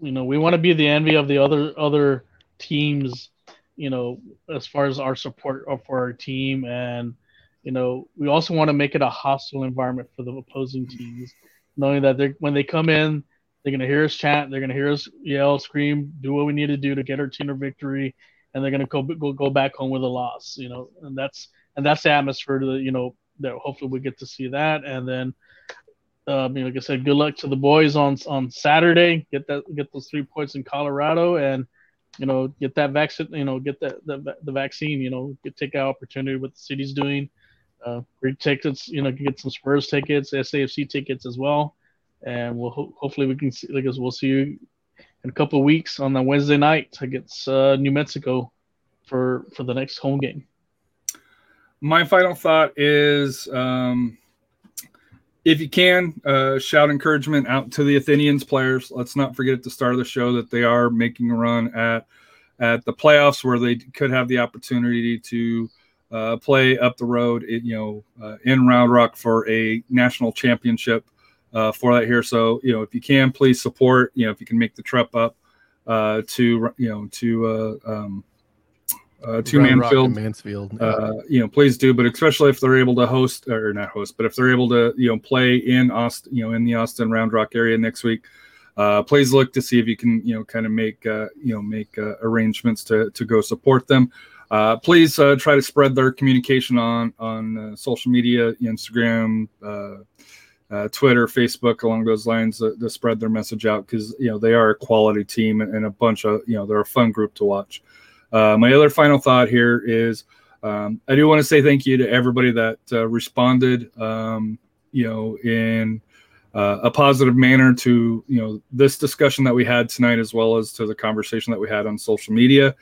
you know, we want to be the envy of the other other teams, you know, as far as our support for our team, and you know, we also want to make it a hostile environment for the opposing teams, knowing that they when they come in, they're gonna hear us chant, they're gonna hear us yell, scream, do what we need to do to get our team a victory, and they're gonna go go, go back home with a loss, you know, and that's and that's the atmosphere that you know that hopefully we get to see that. And then um, you know, like I said, good luck to the boys on on Saturday. Get that, get those three points in Colorado, and you know, get that vaccine. You know, get that the, the vaccine. You know, get take that opportunity what the city's doing. Uh, great tickets. You know, get some Spurs tickets, SAFC tickets as well, and we'll ho- hopefully we can see. Like we'll see you in a couple weeks on that Wednesday night against uh, New Mexico for for the next home game. my final thought is um, if you can uh, shout encouragement out to the athenians players. Let's not forget at the start of the show that they are making a run at at the playoffs where they could have the opportunity to uh, play up the road you know uh, in round rock for a national championship uh, for that here. So you know if you can please support you know if you can make the trip up uh, to you know to uh, um, uh, to Round Manfield Mansfield. uh, you know, please do. But especially if they're able to host or not host, but if they're able to, you know, play in Austin, you know, in the Austin Round Rock area next week, uh, please look to see if you can, you know, kind of make, uh, you know, make uh, arrangements to to go support them. Uh, please uh, try to spread their communication on on uh, social media, Instagram. Uh, uh, Twitter, Facebook, along those lines, uh, to spread their message out because you know they are a quality team and, and a bunch of you know they're a fun group to watch. Uh, my other final thought here is um, I do want to say thank you to everybody that uh, responded, um, you know, in uh, a positive manner to you know this discussion that we had tonight, as well as to the conversation that we had on social media.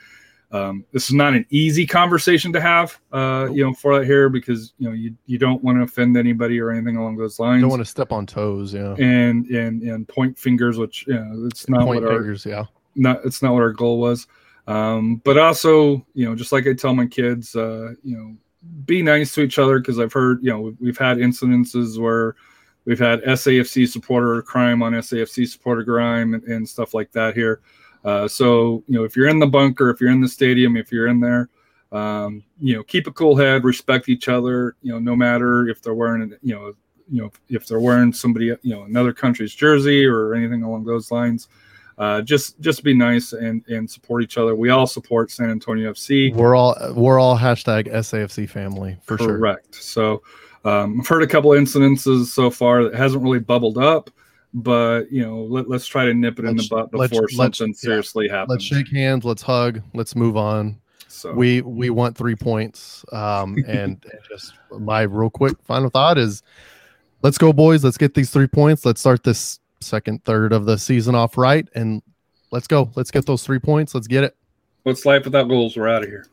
Um, this is not an easy conversation to have, uh, you know, for that here because you know you, you don't want to offend anybody or anything along those lines. Don't want to step on toes. Yeah. and and and point fingers, which you know, it's not Point what our. Yeah. not it's not what our goal was. Um, but also, you know, just like I tell my kids, uh, you know, be nice to each other because I've heard, you know, we've, had incidences where we've had SAFC supporter crime on SAFC supporter crime and, and stuff like that here. Uh, so, you know, if you're in the bunker, if you're in the stadium, if you're in there, um, you know, keep a cool head, respect each other, you know, no matter if they're wearing, you know, you know, if they're wearing somebody, you know, another country's jersey or anything along those lines. Uh, just just be nice and and support each other. We all support San Antonio FC. We're all we're all hashtag SAFC family for sure. Correct. So um, I've heard a couple incidences so far that hasn't really bubbled up, but you know, let, let's try to nip it in the Let's- butt let's- before let's- something yeah. seriously happens. Let's shake hands. Let's hug. Let's move on. So We we want three points. Um, and, and just my real quick final thought is, let's go, boys. Let's get these three points. Let's start this second third of the season off right, and let's go. Let's get those three points. Let's get it. what's life without goals? We're out of here.